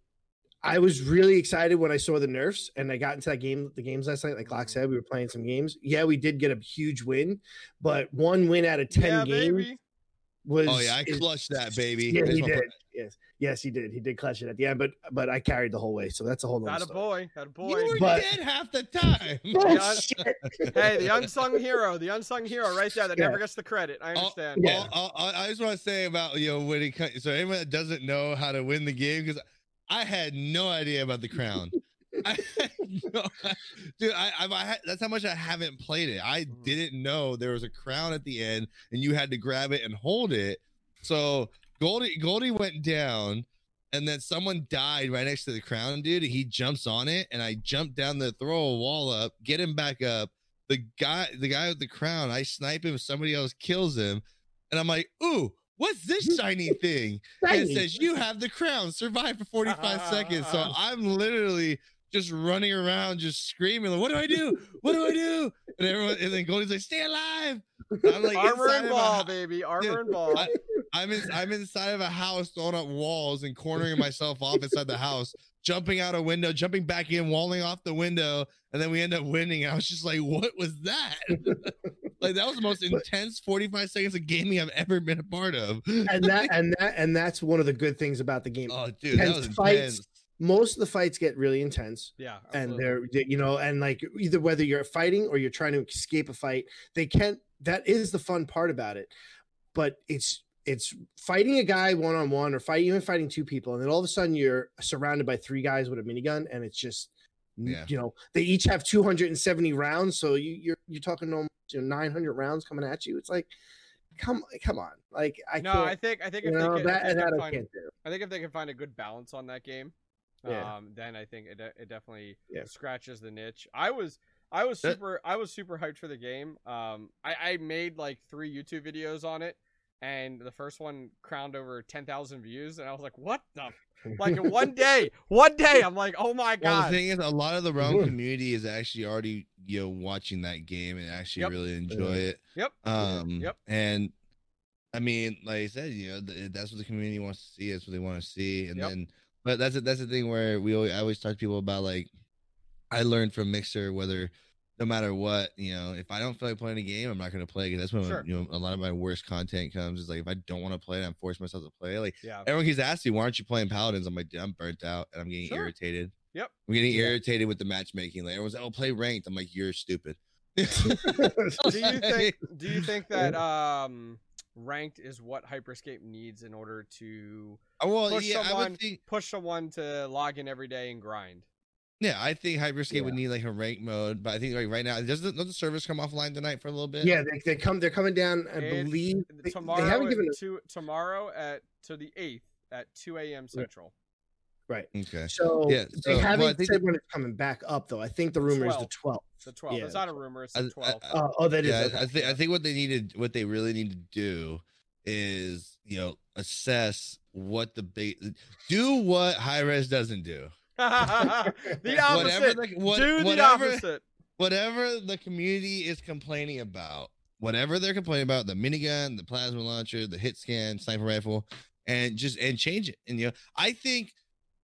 I was really excited when I saw the nerfs and I got into that game, the games last night. Like Locke said, we were playing some games. Yeah, we did get a huge win, but one win out of ten yeah, games baby. was. oh yeah i is- clutched that baby Yeah, he did. Yes, yes, he did. He did clutch it at the end, but but I carried the whole way, so that's a whole Not a boy. Not a boy. you were But- dead half the time Bullshit. hey, the unsung hero, the unsung hero, right there that Yeah. never gets the credit. I understand. Yeah. All- all- I just want to say about you know when it comes. So anyone that doesn't know how to win the game, because I had no idea about the crown. I no, dude, I, I, I had, that's how much I haven't played it. I Mhm. didn't know there was a crown at the end, and you had to grab it and hold it. So Goldie Goldie went down, and then someone died right next to the crown, dude. He jumps on it, and I jump down the throw a wall up, get him back up. The guy, the guy with the crown, I snipe him. Somebody else kills him, and I'm like, ooh. What's this shiny thing? And it says you have the crown. Survive for 45 seconds. So ah. I'm literally just running around, just screaming, like, "What do I do? What do I do?" And everyone, and then Goldie's like, "Stay alive!" I'm like, Armor and ball, hou- baby. Armor Dude, and ball. I- I'm in, I'm inside of a house, throwing up walls and cornering myself off inside the house, jumping out a window, jumping back in, walling off the window, and then we end up winning. I was just like, "What was that?" like that was the most intense 45 seconds of gaming I've ever been a part of. and that and that and that's one of the good things about the game. Oh, dude, that Intense was fights. intense. Most of the fights get really intense. yeah. and they're you know and like either whether you're fighting or you're trying to escape a fight they can't that is the fun part about it but it's it's fighting a guy one on one or fight even fighting two people and then all of a sudden you're surrounded by three guys with a minigun and it's just Yeah. you know they each have 270 rounds so you you're you're talking almost you know, 900 rounds coming at you it's like come come on like i no, can't I think I think you if they can, that, if they can i find, can't I think if they can find a good balance on that game, Yeah. um, then I think it it definitely Yeah. scratches the niche. I was I was super I was super hyped for the game. Um, I, I made like three YouTube videos on it, and the first one crowned over ten thousand views, and I was like, what the like in one day, one day. I'm like, oh my Well, god. the thing is, a lot of the realm Mhm. community is actually already you know watching that game and actually Yep. really enjoy it. Yep. Um. Yep. And I mean, like I said, you know, th- that's what the community wants to see. That's what they want to see. And Yep. then, but that's it. That's the thing where we always, I always talk to people about like, I learned from Mixer whether. No matter what, you know, if I don't feel like playing a game, I'm not going to play. Because that's when Sure. you know a lot of my worst content comes. Is like if I don't want to play it, I'm forcing myself to play. Like yeah. Everyone keeps asking, why aren't you playing Paladins? I'm like, "Dude, I'm burnt out and I'm getting Sure. irritated. Yep. I'm getting Yeah. irritated with the matchmaking. Like everyone's like, oh, play ranked. I'm like, you're stupid. do you think do you think that um ranked is what hyperscape needs in order to Oh, well, Push yeah, I someone- think. push someone to log in every day and grind Yeah, I think Hyperscape would need like a rank mode, but I think like right now, doesn't does the servers come offline tonight for a little bit? yeah they, they come they're coming down i It- believe they, tomorrow they haven't at given us two, tomorrow at to the 8th at 2 a.m central right Okay. So Yeah, they so- well, I haven't think- said when it's coming back up, though. I think the rumor is the 12th. the 12th Yeah, it's not a rumor it's the 12th I- Oh, oh, that is. yeah, I- okay. I think I think what they needed, what they really need to do, is you know assess what the big do what high res doesn't do. the opposite Whatever the what, do the whatever, opposite whatever the community is complaining about, whatever they're complaining about, the minigun, the plasma launcher, the hit scan, sniper rifle, and just and change it. And you know, I think,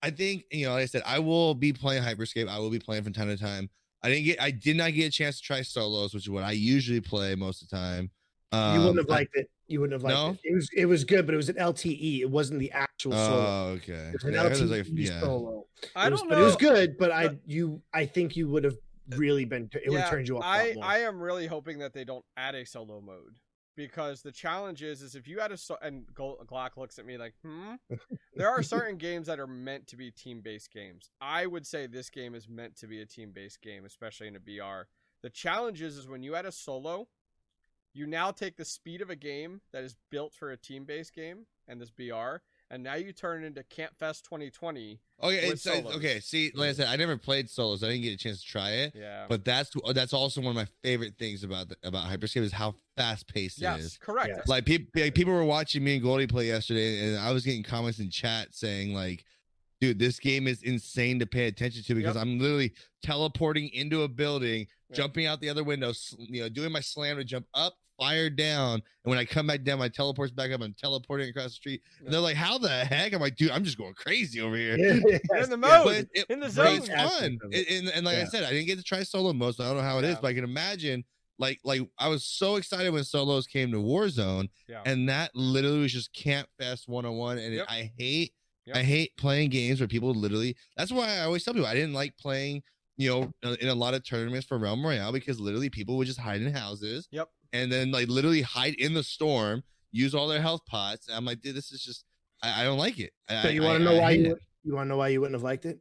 I think you know, like I said, I will be playing Hyperscape. I will be playing from time to time. I didn't get, I did not get a chance to try solos, which is what I usually play most of the time. Um, you wouldn't have I- liked it. You wouldn't have liked No? it. It was it was good, but it was an LTE. It wasn't the actual solo. Oh, okay. It was an Yeah, I LTE it was like- yeah. solo. i It was, don't but know it was good. But I you I think you would have really been. It would have turned you up. a lot I, more. I am really hoping that they don't add a solo mode because the challenge is is if you add a so- and Gol- Glock looks at me like hmm there are certain games that are meant to be team based games. I would say this game is meant to be a team based game, especially in a BR. The challenge is is when you add a solo, you now take the speed of a game that is built for a team based game and this BR, and now you turn it into Camp Fest 2020. Okay, with it's, it's- solos. okay. See, like I said, I never played solos. I didn't get a chance to try it. Yeah. But that's that's also one of my favorite things about the, about Hyperscape is how fast paced it yes, is. correct. Yes. Like people, people were watching me and Goldie play yesterday, and I was getting comments in chat saying like, "Dude, this game is insane to pay attention to because Yep. I'm literally teleporting into a building, Yep. jumping out the other window, s- you know, doing my slam to jump up, fire down, and when I come back down, my teleports back up. I'm teleporting across the street, and they're like, "How the heck?" I'm like, "Dude, I'm just going crazy over here." Yeah, You're yes, in the mode. But it, in the zone. it's fun. it. And, and, and like I said, I didn't get to try solo mode, so I don't know how it is, Yeah. but I can imagine. Like, like I was so excited when solos came to Warzone, Yeah. and that literally was just Camp Fest 101. And it- Yep. I hate, Yep. I hate playing games where people literally. That's why I always tell people I didn't like playing, you know, uh, in a lot of tournaments for Realm Royale because literally people would just hide in houses. Yep. And then like literally hide in the storm, use all their health pots. And I'm like, dude, this is just. I, I don't like it. I- So you want to I know why hate you you want to know why you wouldn't have liked it?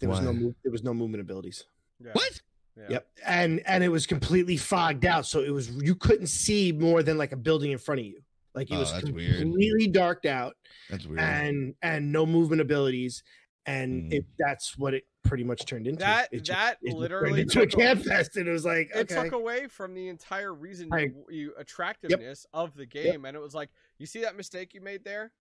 There was no move, there was no movement abilities. Yeah. What? Yeah. Yep, and and it was completely fogged out, so it was you couldn't see more than like a building in front of you. Like it Oh, was that's weird. completely darked out That's weird. and and no movement abilities, and Mm. it that's what it pretty much turned into. That it just- that it literally into a took a- camp fest, and it was like it okay, took away from the entire reason I- you, you attractiveness of the game, and it was like, you see that mistake you made there?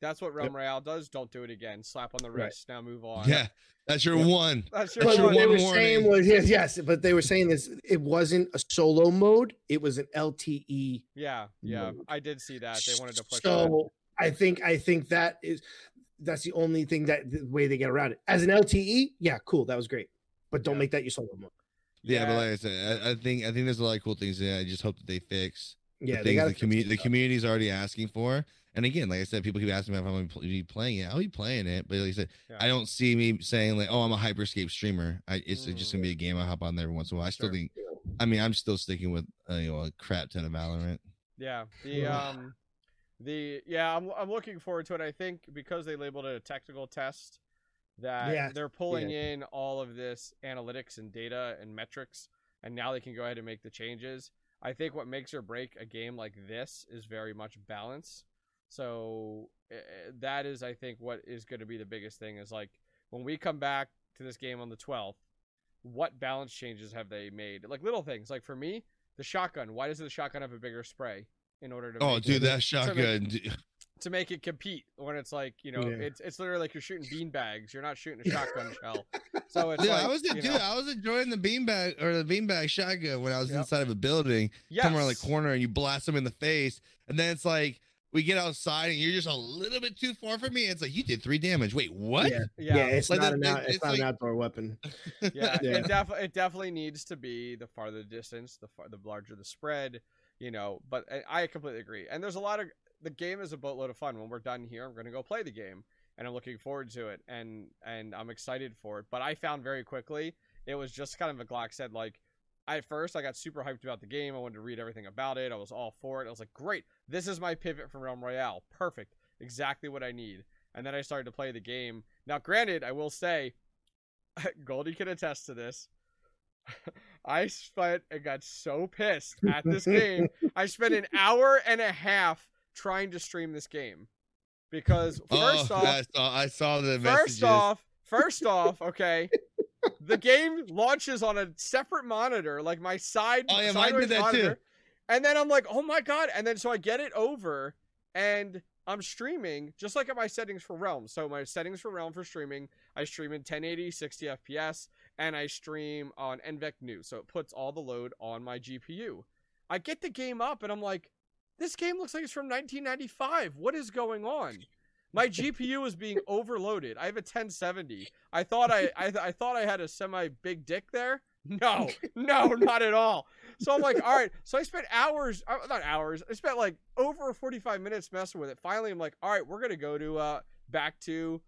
That's what Realm Royale does. Don't do it again. Slap on the Right. wrist. Now move on. yeah, that's your Yeah. one. that's your But That's your one. what they one were saying warning. was yes, yes, but they were saying this. It wasn't a solo mode; it was an LTE. Yeah, yeah. mode. I did see that. They wanted to push that. So I think I think that is that's the only thing that the way they get around it. As an LTE, yeah, cool, that was great, but don't Yeah. make that your solo mode. Yeah, but like I said, I, I think I think there's a lot of cool things. That I just hope that they fix. Yeah, the they things got the community the community's already asking for. And again, like I said, people keep asking me if I'm going to be playing it. I'll be playing it, but like I said, Yeah. I don't see me saying like, "Oh, I'm a Hyperscape streamer." I, it's Mm. just gonna be a game I hop on there every once in a while. I still think, I mean, I'm still sticking with uh, you know a crap ton of Valorant. Yeah. The um the yeah, I'm I'm looking forward to it. I think because they labeled it a technical test that Yeah, they're pulling in all of this analytics and data and metrics and now they can go ahead and make the changes. I think what makes or break a game like this is very much balance. So eh, eh, that is I think what is going to be the biggest thing is like when we come back to this game on the 12th, what balance changes have they made? Like little things. Like for me, the shotgun. Why does the shotgun have a bigger spray in order to Oh, make dude, it, that shotgun. dude. to make it compete when it's like you know Yeah. it's it's literally like you're shooting bean bags. You're not shooting a shotgun shell. So it's Yeah, like, I was you dude, know, I was enjoying the beanbag or the beanbag shotgun when I was Yep. inside of a building, yes. come around the corner and you blast them in the face, and then it's like we get outside and you're just a little bit too far from me. It's like you did three damage. Wait, what? Yeah, Yeah, yeah, it's Like not the- an out, it's, it's not an outdoor weapon. yeah, Yeah. it definitely it definitely needs to be the farther the distance, the far the larger the spread, you know. But I, completely agree. And there's a lot of the game is a boatload of fun. When we're done here, I'm gonna go play the game, and I'm looking forward to it, and and I'm excited for it. But I found very quickly it was just kind of a Glock said like. At first, I got super hyped about the game. I wanted to read everything about it. I was all for it. I was like, "Great, this is my pivot from Realm Royale. Perfect, exactly what I need." And then I started to play the game. Now, granted, I will say, Goldie can attest to this. I spent and got so pissed at this game. I spent an hour and a half trying to stream this game because first oh, off, I saw, I saw the first messages. off, first off, okay, the game launches on a separate monitor, like my side Oh, yeah, mine sideways did that too. monitor, and then I'm like, oh my god, and then so I get it over, and I'm streaming just like at my settings for Realm. So my settings for Realm for streaming, I stream in 1080 60 FPS, and I stream on NVENC New, so it puts all the load on my GPU. I get the game up, and I'm like, this game looks like it's from 1995. What is going on? My GPU is being overloaded. I have a 1070. I thought I I, I thought I had a semi big dick there. No, no, not at all. So I'm like, all right. So I spent hours, uh, not hours. I spent like over 45 minutes messing with it. Finally, I'm like, all right, we're gonna go to uh back to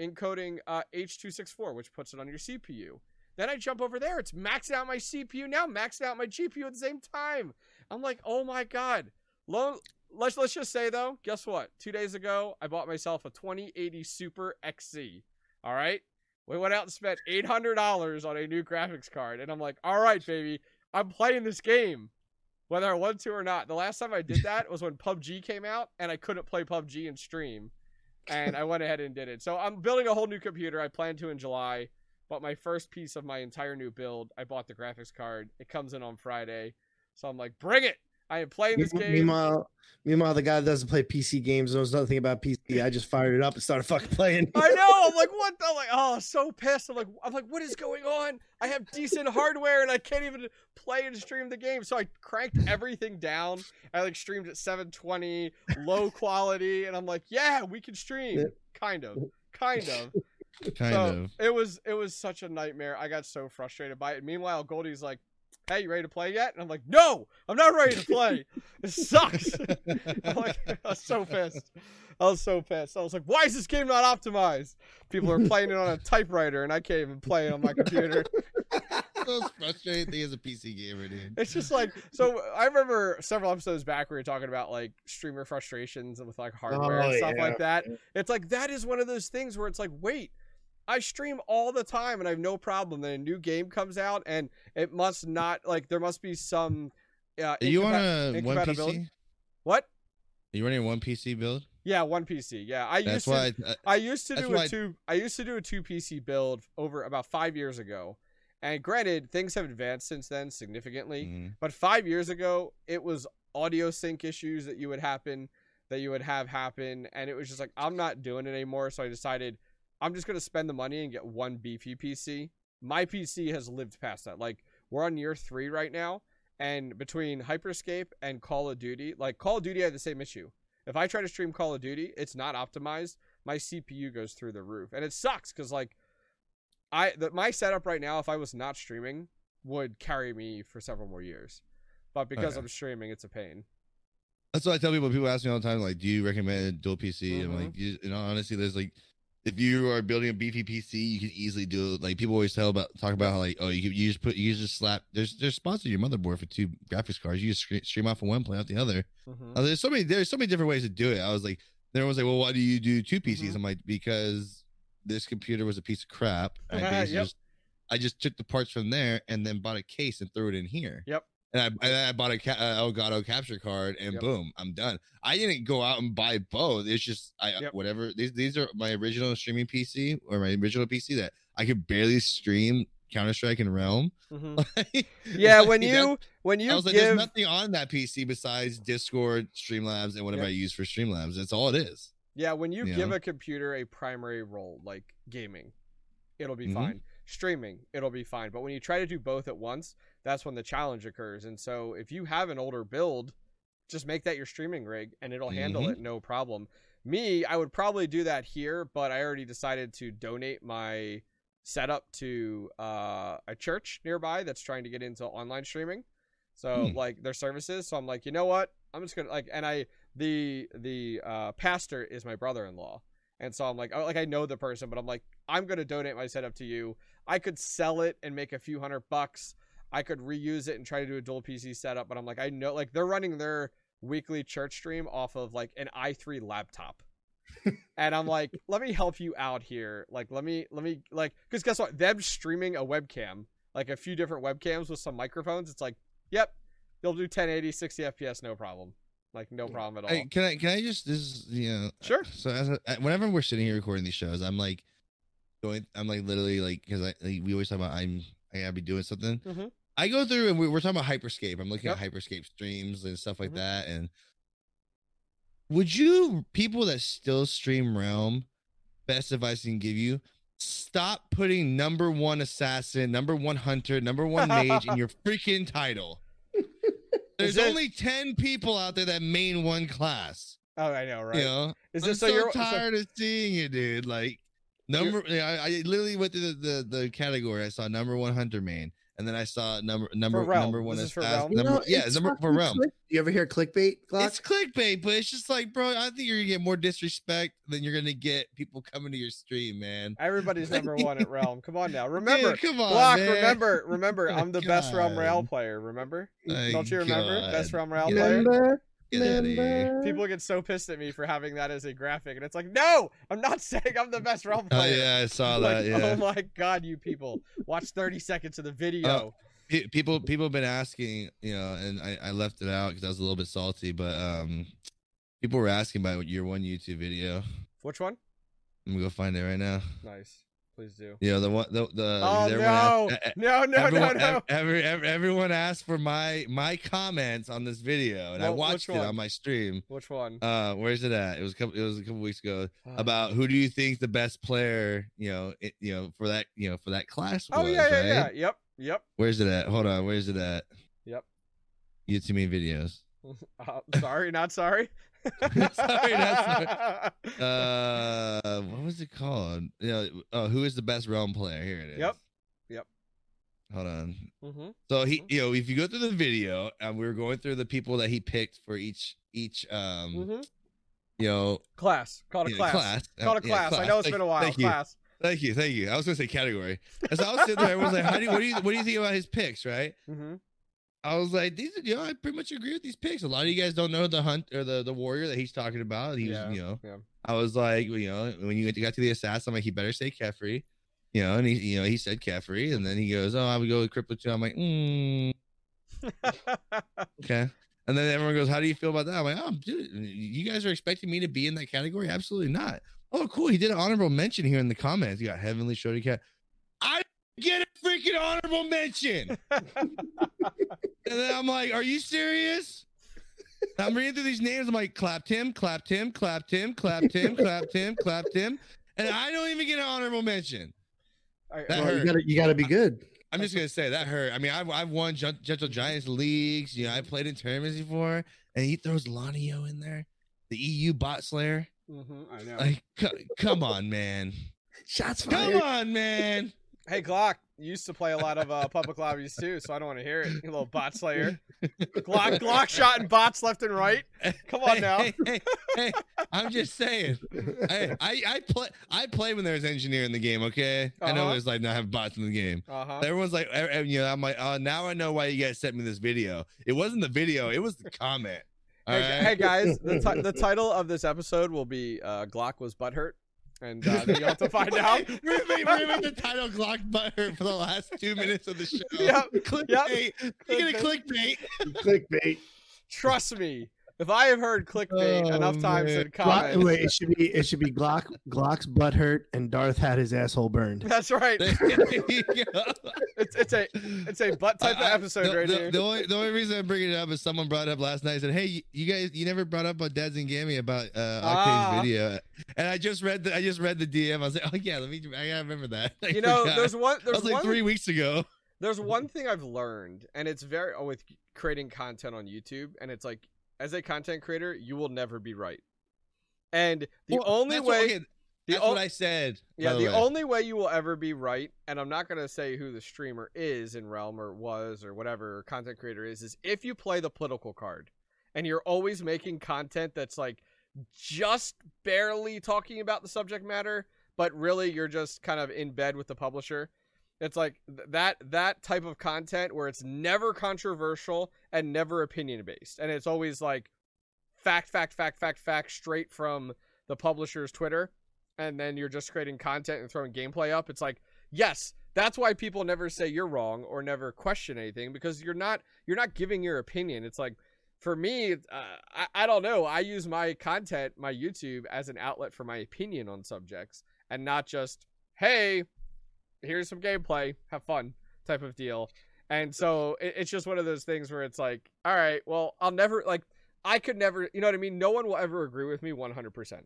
encoding uh H264, which puts it on your CPU. Then I jump over there. It's maxing out my CPU now, maxing out my GPU at the same time. I'm like, oh my god. Let's let's just say though, guess what? Two days ago, I bought myself a 2080 Super XC. All right, we went out and spent eight hundred dollars on a new graphics card, and I'm like, all right, baby, I'm playing this game, whether I want to or not. The last time I did that was when PUBG came out, and I couldn't play PUBG and stream, and I went ahead and did it. So I'm building a whole new computer. I plan to in July. But my first piece of my entire new build, I bought the graphics card. It comes in on Friday. So I'm like, bring it. I am playing this game. Meanwhile, meanwhile, the guy that doesn't play PC games knows nothing about PC. I just fired it up and started fucking playing. I know. I'm like, what the? Like, oh, so pissed. I'm like, I'm like, what is going on? I have decent hardware and I can't even play and stream the game. So I cranked everything down. I like streamed at 720, low quality, and I'm like, yeah, we can stream. Kind of, kind of. kind so of. it was it was such a nightmare. I got so frustrated by it. Meanwhile, Goldie's like, "Hey, you ready to play yet?" And I'm like, "No, I'm not ready to play. it sucks." I'm like, I was so pissed. I was so pissed. I was like, "Why is this game not optimized? People are playing it on a typewriter, and I can't even play it on my computer." most frustrating thing as a PC gamer, dude. It's just like so. I remember several episodes back we were talking about like streamer frustrations with like hardware oh, and Oh, stuff yeah. like that. It's like that is one of those things where it's like, wait, I stream all the time and I have no problem. Then a new game comes out and it must not like there must be some. Uh, Are you on incompa- a one. PC? What? you running a one PC build? Yeah, one PC. Yeah, I That's used to. why. I, uh, I used to do a two. I used to do a two PC build over about five years ago, and granted, things have advanced since then significantly. mhm. But five years ago, it was audio sync issues that you would happen, that you would have happen, and it was just like I'm not doing it anymore. So I decided I'm just gonna spend the money and get one beefy PC. My PC has lived past that. Like we're on year three right now, and between Hyperscape and Call of Duty, like Call of Duty I had the same issue. If I try to stream Call of Duty, it's not optimized. My CPU goes through the roof, and it sucks because like I the, my setup right now, if I was not streaming, would carry me for several more years. But because Okay. I'm streaming, it's a pain. That's what I tell people. People ask me all the time, like, "Do you recommend dual PC?" I'm Mhm. like, you, you know, honestly, there's like, if you are building a beefy PC, you can easily do it. Like people always tell about talk about how like, oh, you can, you just put you just slap. There's there's spots on your motherboard for two graphics cards. You just stream off of one, play out the other. Mhm. Uh, there's so many there's so many different ways to do it. I was like, everyone's like, well, why do you do two PCs? Mhm. I'm like, because this computer was a piece of crap. I Yep. just I just took the parts from there and then bought a case and threw it in here. Yep. And I, I bought a ca- uh, Elgato capture card and Yep. boom, I'm done. I didn't go out and buy both. It's just I Yep. whatever. These these are my original streaming PC or my original PC that I could barely stream Counter Strike and Realm. Mhm. Yeah, when you when you I was like, there's give nothing on that PC besides Discord, Streamlabs, and whatever Yep. I use for Streamlabs. That's all it is. yeah when you you give know? a computer a primary role like gaming, it'll be Mhm. fine. Streaming, it'll be fine. But when you try to do both at once, that's when the challenge occurs. And so if you have an older build, just make that your streaming rig and it'll handle Mhm. it no problem. Me, I would probably do that here, but I already decided to donate my setup to uh, a church nearby that's trying to get into online streaming. So Hmm. like their services. So I'm like, you know what? I'm just gonna like, and I the the uh, pastor is my brother-in-law, and so I'm like, oh, like I know the person, but I'm like, I'm gonna donate my setup to you. I could sell it and make a few hundred bucks. I could reuse it and try to do a dual PC setup, but I'm like, I know, like they're running their weekly church stream off of like an i3 laptop. and I'm like, let me help you out here. Like, let me, let me, like, because guess what? Them streaming a webcam, like a few different webcams with some microphones, it's like, yep, they'll do 1080, 60 FPS, no problem. Like, no problem at all. Hey, can I can I just this is you know Sure. So as a, whenever we're sitting here recording these shows, I'm like going. I'm like literally like because I like, we always talk about I'm I gotta be doing something. Mhm. I go through and we, we're talking about Hyperscape. I'm looking Yep. at Hyperscape streams and stuff like Mhm. that. And would you people that still stream Realm? Best advice I can give you: stop putting number one assassin, number one hunter, number one mage in your freaking title. There's it- only ten people out there that main one class. Oh, I know, right? You know, Is I'm this so, so you're so- tired of seeing it, dude. Like number, yeah, I, I literally went through the, the the category. I saw number one hunter main, and then I saw number number Realm. number one is for assassin- Realm? You Number, know, yeah, it's number for fucking realm. click- You ever hear clickbait? Glock? It's clickbait, but it's just like, bro, I think you're gonna get more disrespect than you're gonna get people coming to your stream, man. Everybody's number one at Realm. Come on now. Remember, Dude, come on, Block, man. remember, remember, I'm the best Realm God. Rail player, remember? My Don't you remember? God. Best Realm Rail Get player? Remember? Get outta here. Remember? People get so pissed at me for having that as a graphic, and it's like, no, I'm not saying I'm the best Realm Oh yeah, I saw Like, that. Yeah. Oh my god, you people. Watch 30 seconds of the video. Pe- people people have been asking you know and i, I left it out because i was a little bit salty but um people were asking about your one youtube video Which one? i'm gonna go find it right now Nice. Please do. you know the one the, the oh no. asked- e- e- no, no, everyone, no, no. ev- every, everyone asked for my my comments on this video and i Well, which watched it on my stream Which one? uh where's it at it was a couple it was a couple weeks ago Uh, about who do you think the best player you know it, you know for that you know for that class Oh was, yeah, yeah, right? yeah. Yep. Yep. where's it at hold on where's it at Yep. you too many videos Uh, sorry, not sorry. Sorry, not uh what was it called? Know oh who is the best realm player? Here it is. Yep. Yep. hold on. Hmm so he you know if you go through the video and we were going through the people that he picked for each each um hmm you know Class. Called a know, class. class. Called a Yeah, class. I know it's Thank- been a while. thank you. Class. thank you. Thank you. I was gonna say category. So i was sitting there i was like how do you what do you what do you think about his picks right? Hmm I was like, these, you know, I pretty much agree with these picks. A lot of you guys don't know the hunt or the the warrior that he's talking about. He Yeah, was, you know, yeah. I was like, you know, when you got to the assassin, I'm like, he better say Kefri, you know, and he, you know, he said Kefri, and then he goes, oh, I would go with Crippler too. I'm like, mm, okay. And then everyone goes, "How do you feel about that?" I'm like, "Oh, dude, you guys are expecting me to be in that category? Absolutely not." Oh, cool. He did an honorable mention here in the comments. You got Heavenly Shorty Cat. I get a freaking honorable mention. and then I'm like, "Are you serious?" I'm reading through these names. I'm like, clapped him, clapped him, clapped him, clapped him, clapped him, clapped him, and I don't even get an honorable mention. That Well, hurt. you gotta you gotta be good. I'm just gonna say that hurt. I mean, I've I've won Gen- Gentle Giants leagues. You know, I played in tournaments before, and he throws Lanio in there, the EU bot slayer. Mhm, I know. Like, c- come on, man. Shots fired. Come on, man. Hey Glock, you used to play a lot of uh, public lobbies too, so I don't want to hear it. You little bot slayer. Glock, Glock shot and bots left and right. Come on Hey, now. Hey, hey, hey, I'm just saying. I, I I play I play when there's engineer in the game. Okay, I know Uh-huh. there's like not have bots in the game. Uh huh. Everyone's like, you know, I'm like, oh, now I know why you guys sent me this video. It wasn't the video, it was the comment. Hey, right? hey guys, the, ti- the title of this episode will be uh, "Glock was butthurt," and uh, then you'll have to find out. We've been, we've been the title Glock Butthurt for the last two minutes of the show. Yep, Clickbait. Speaking of clickbait, Clickbait. Trust me, if I have heard clickbait Oh, enough times man. in Glock, wait, it should be it should be Glock Glock's butt hurt and Darth had his asshole burned. that's right. there you go. It's it's a it's a butt type of I- I- episode the, right the, here. The only, the only reason I'm bringing it up is someone brought it up last night. and Said, "Hey, you, you guys, you never brought up about Dads and Gaming about uh, Octane's Ah. video." And I just read the I just read the DM. I was like, "Oh yeah, let me. I gotta remember that." I you know, forgot. there's one that there's was like one three weeks ago. there's one thing I've learned, and it's very oh, with creating content on YouTube, and it's like as a content creator, you will never be right. And the Well, only that's what- way, okay, the that's o- what I said. yeah, by the only way you will ever be right, and I'm not gonna say who the streamer is in Realm or was or whatever content creator is, is if you play the political card, and you're always making content that's like just barely talking about the subject matter, but really you're just kind of in bed with the publisher. It's like th- that that type of content where it's never controversial and never opinion based, and it's always like fact, fact, fact, fact, fact, straight from the publisher's Twitter, and then you're just creating content and throwing gameplay up. It's like yes, that's why people never say you're wrong or never question anything because you're not you're not giving your opinion. It's like for me, uh, I, I don't know. I use my content, my YouTube, as an outlet for my opinion on subjects and not just, hey, here's some gameplay, have fun type of deal. And so it, it's just one of those things where it's like, all right, well, I'll never, like, I could never, you know what I mean? No one will ever agree with me 100%.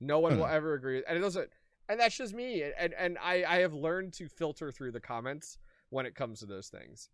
No one will Hmm. ever agree. And it doesn't, and that's just me. And, and I, I have learned to filter through the comments when it comes to those things.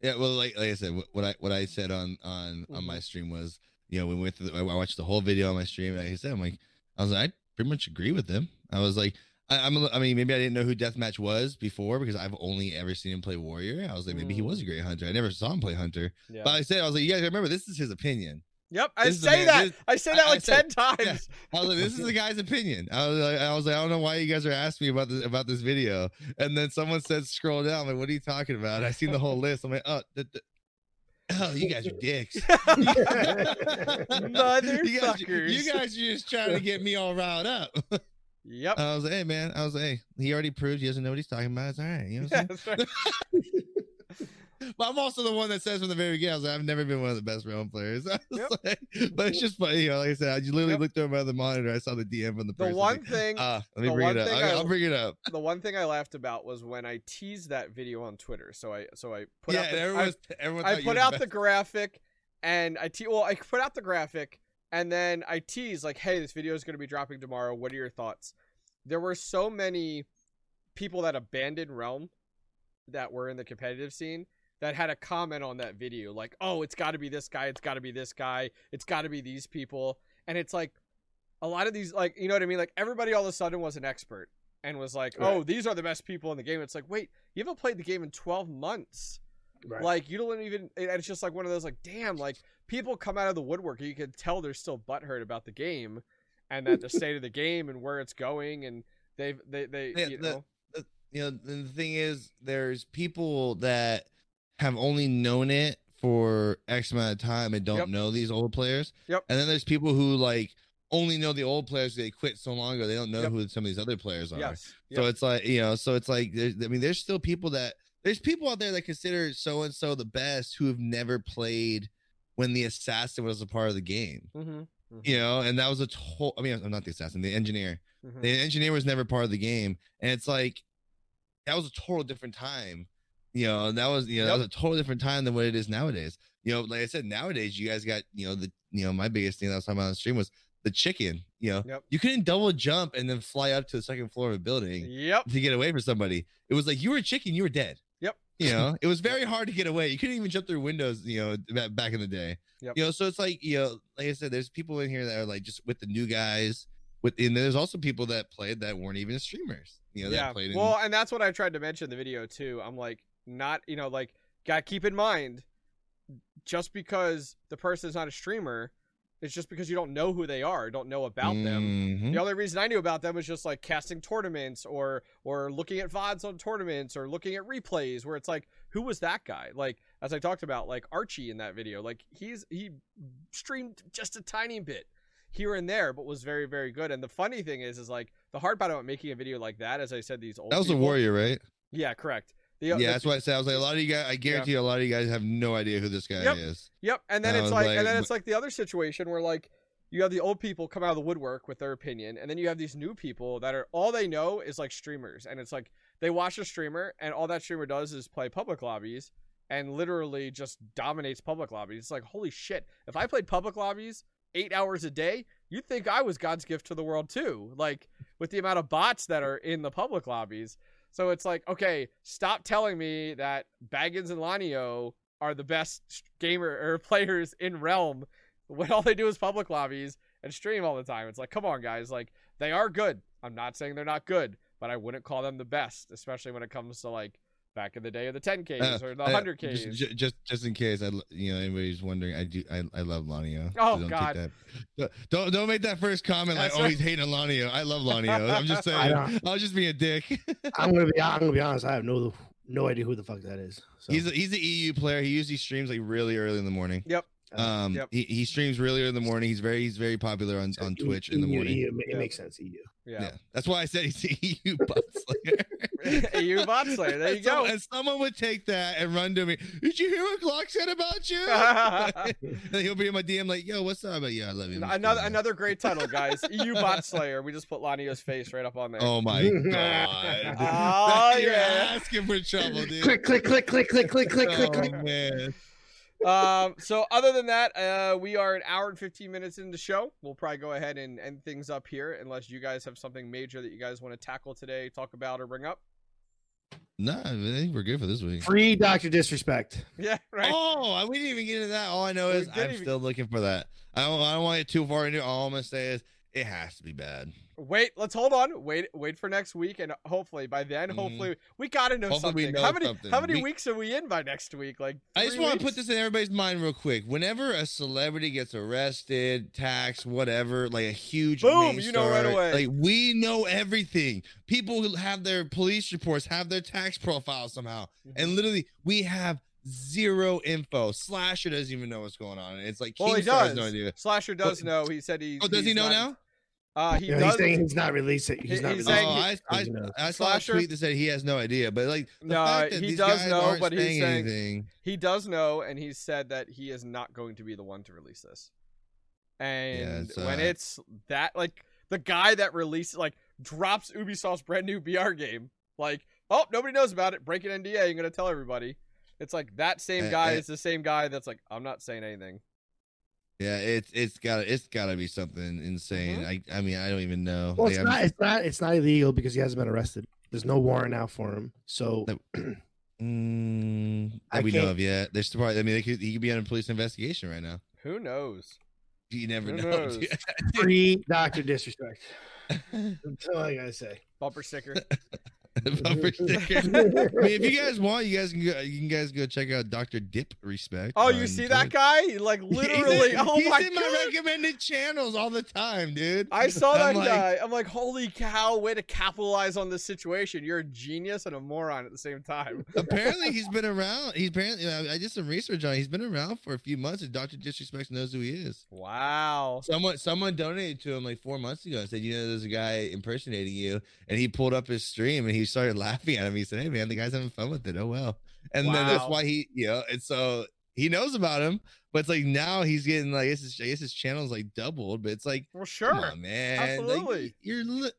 Yeah, well, like like I said, what I what I said on on on my stream was, you know, when we went through. The, I watched the whole video on my stream. Like I said, I'm like, I was like, I pretty much agree with them. I was like, I, I'm. a- I mean, maybe I didn't know who Deathmatch was before because I've only ever seen him play Warrior. I was like, maybe he Mm. was a great hunter. I never saw him play Hunter. Yeah. But I said, I was like, you guys remember this is his opinion. Yep, I say man- that. this- I say I- that I like said- ten times. I was like, this is the guy's opinion. I was like, I was like, I don't know why you guys are asking me about this about this video. And then someone said, scroll down. I'm like, what are you talking about? I seen the whole list. I'm like, oh, oh, you guys are dicks. You guys, you guys are just trying to get me all riled up. Yep. I was like, hey man, I was like, hey, he already proved he doesn't know what he's talking about. It's all right. You know what I'm That's saying? right. But I'm also the one that says from the very beginning, I was like, I've never been one of the best realm players. Yep. like, but it's just funny, you know, like I said, I just literally Yep. looked over by the monitor, I saw the DM from the The person. one like, thing, Ah, let me bring it up. I, I- will bring it up. the one thing I laughed about was when I teased that video on Twitter. So I, so I put yeah, out, the, I, everyone, everyone I put out the the graphic, and I te- well, I put out the graphic, and then I teased like, "Hey, this video is going to be dropping tomorrow. What are your thoughts?" There were so many people that abandoned Realm that were in the competitive scene that had a comment on that video, like, "Oh, it's got to be this guy. It's got to be this guy. It's got to be these people." And it's like a lot of these, like, you know what I mean? Like everybody all of a sudden was an expert and was like, oh, Right. "Oh, these are the best people in the game." It's like, wait, you haven't played the game in twelve months. Right. Like you don't even. It's just like one of those like, damn, like people come out of the woodwork. You can tell they're still butthurt about the game, and that the state of the game and where it's going, and they've they they Yeah, you the- know you know the thing is there's people that have only known it for x amount of time and don't Yep. know these old players Yep. and then there's people who like only know the old players they quit so long ago they don't know Yep. who some of these other players are yes so yep. it's like you know so it's like i mean there's still people that there's people out there that consider so and so the best who have never played when the assassin was a part of the game. Mm-hmm. You know, and that was a total. I mean, I'm not the assassin, the engineer. Mm-hmm. The engineer was never part of the game, and it's like that was a total different time. You know, that was you know that was a total different time than what it is nowadays. You know, like I said, nowadays you guys got you know the you know my biggest thing that I was talking about on the stream was the chicken. You know, Yep. you couldn't double jump and then fly up to the second floor of a building Yep. to get away from somebody. It was like you were a chicken, you were dead. You know, it was very hard to get away. You couldn't even jump through windows. You know, back in the day. Yep. You know, so it's like you know, like I said, there's people in here that are like just with the new guys. With and there's also people that played that weren't even streamers. You know, yeah. that played. In, Well, and that's what I tried to mention in the video too. I'm like, not you know, like, got keep in mind, just because the person is not a streamer, it's just because you don't know who they are, don't know about them. Mhm. The only reason I knew about them was just like casting tournaments or or looking at VODs on tournaments or looking at replays where it's like, who was that guy? Like as I talked about, like Archie in that video, like he's he streamed just a tiny bit here and there, but was very, very good. And the funny thing is, is like the hard part about making a video like that, as I said, these old That was a warrior, right? Yeah, correct. The, Yeah, the- that's what I said. I was like, a lot of you guys. I guarantee you, a lot of you guys have no idea who this guy Yep. is. Yep, and then I it's like, like, and then it's like the other situation where like you have the old people come out of the woodwork with their opinion, and then you have these new people that are all they know is like streamers, and it's like they watch a streamer, and all that streamer does is play public lobbies, and literally just dominates public lobbies. It's like holy shit! If I played public lobbies eight hours a day, you'd think I was God's gift to the world too. Like with the amount of bots that are in the public lobbies. So it's like, okay, stop telling me that Baggins and Lanio are the best gamer or er, players in Realm when all they do is public lobbies and stream all the time. It's like, come on, guys. Like, they are good. I'm not saying they're not good, but I wouldn't call them the best, especially when it comes to like back in the day of the 10Ks Uh, or the uh, 100Ks. Just, ju- just, just in case, I, l- you know, anybody's wondering, I do, I, I love Lanio. Oh, don't God. That. Don't, don't make that first comment like, That's oh, right. he's hating on Lanio. I love Lanio. I'm just saying. I was just being a dick. I'm gonna be I'm gonna be honest. I have no no idea who the fuck that is. So, he's a, he's an EU player. He usually streams like really early in the morning. Yep. Um, Yep. he, he streams really early in the morning. He's very he's very popular on, on Twitch in the morning. EU, it makes sense. EU. Yeah. Yeah. that's why I said he's the EU butt slayer. EU bot slayer. There you and, some- go. and someone would take that and run to me. Did you hear what Glock said about you? and he'll be in my DM like, "Yo, what's up?" But yeah, I love you. Another another great title, guys. EU bot slayer. We just put Lanio's face right up on there. Oh my god! Oh, You're yeah. asking for trouble, dude. click click click click click click click click Oh, click. man. Um, so other than that, uh, we are an hour and 15 minutes into the show. We'll probably go ahead and end things up here unless you guys have something major that you guys want to tackle today, talk about, or bring up. Nah, I think we're good for this week. Free Doctor Disrespect. Yeah, right. Oh, we didn't even get into that. All I know is I'm even- still looking for that. I don't. I don't want to get too far into. it. All I'm gonna say is it has to be bad. Wait, let's hold on. Wait, wait for next week, and hopefully by then, Mhm. hopefully we gotta know Hopefully something. know how many something. how many We- weeks are we in by next week? Like I just want to put this in everybody's mind real quick. Whenever a celebrity gets arrested, taxed, whatever, like a huge Boom, you know right away. Like we know everything. People who have their police reports, have their tax profile somehow, Mhm. and literally we have zero info. Slasher doesn't even know what's going on. It's like Well, he King Star has does. no idea. Slasher does know. He said he. Oh, does he know not- now? Uh, he You know, does. he's saying he's not releasing. He's He- not he's Oh, saying releasing. he- I, I. I saw a tweet that said he has no idea, but like the No, fact that he these does guys know, aren't but he's saying saying- anything. he does know, and he said that he is not going to be the one to release this. And it's, when uh, it's that, like the guy that releases, like drops Ubisoft's brand new BR game, like oh nobody knows about it, break an NDA, I'm gonna tell everybody. It's like that same Uh, guy uh, is the same guy that's like I'm not saying anything. Yeah, it's it's got it's got to be something insane. Mm-hmm. I I mean I don't even know. Well, Like, it's I'm- not. It's not. It's not illegal because he hasn't been arrested. There's no warrant out for him. So That- Mm, I that we know can't- of yet. There's probably. I mean, they could, he could be under police investigation right now. Who knows? You never Who know. knows? free Doctor Disrespect. That's all I gotta say. Bumper sticker. Bumper sticker. I mean, if you guys want, you guys can go. You can guys go check out Doctor Dip Respect. Oh, you see that Twitch. guy? Like He's literally. in- oh he's my in god. my recommended channels all the time, dude. I saw that I'm like- guy. I'm like, holy cow, way to capitalize on this situation. You're a genius and a moron at the same time. apparently he's been around. He's apparently I I did some research on. it. He's been around for a few months, and Doctor Disrespect knows who he is. Wow. Someone someone donated to him like four months ago and said, you know, there's a guy impersonating you, and he pulled up his stream and he started laughing at him. He said, hey man, the guy's having fun with it. Oh well, and then that's why he, you know, and so he knows about him, but it's like now he's getting like I guess his, I guess his channel's like doubled, but it's like Well, sure. on, man, Like, Absolutely. you're li-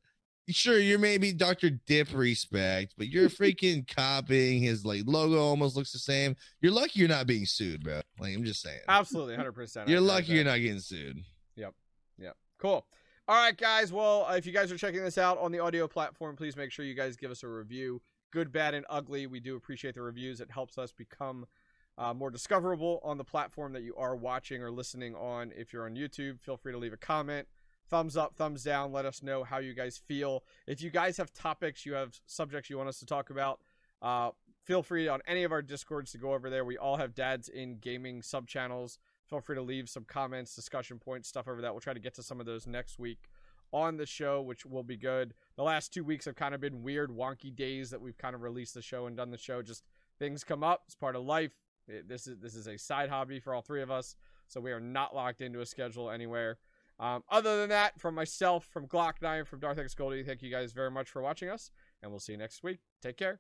sure you're maybe Dr. Dip respect, but you're freaking copying his like logo almost looks the same. You're lucky you're not being sued, bro. Like I'm just saying. Absolutely, hundred percent. You're lucky you're not getting sued. Yep, yep, cool. All right, guys. Well, uh, if you guys are checking this out on the audio platform, please make sure you guys give us a review. Good, bad, and ugly. We do appreciate the reviews. It helps us become uh, more discoverable on the platform that you are watching or listening on. If you're on YouTube, feel free to leave a comment. Thumbs up, thumbs down. Let us know how you guys feel. If you guys have topics, you have subjects you want us to talk about, uh, feel free on any of our discords to go over there. We all have dads in gaming sub channels. Feel free to leave some comments, discussion points, stuff over that. We'll try to get to some of those next week on the show, which will be good. The last two weeks have kind of been weird, wonky days that we've kind of released the show and done the show. Just things come up. It's part of life. It- this is this is a side hobby for all three of us, so we are not locked into a schedule anywhere. Um, other than that, from myself, from Glock Nine, from Darth X Goldie, thank you guys very much for watching us, and we'll see you next week. Take care.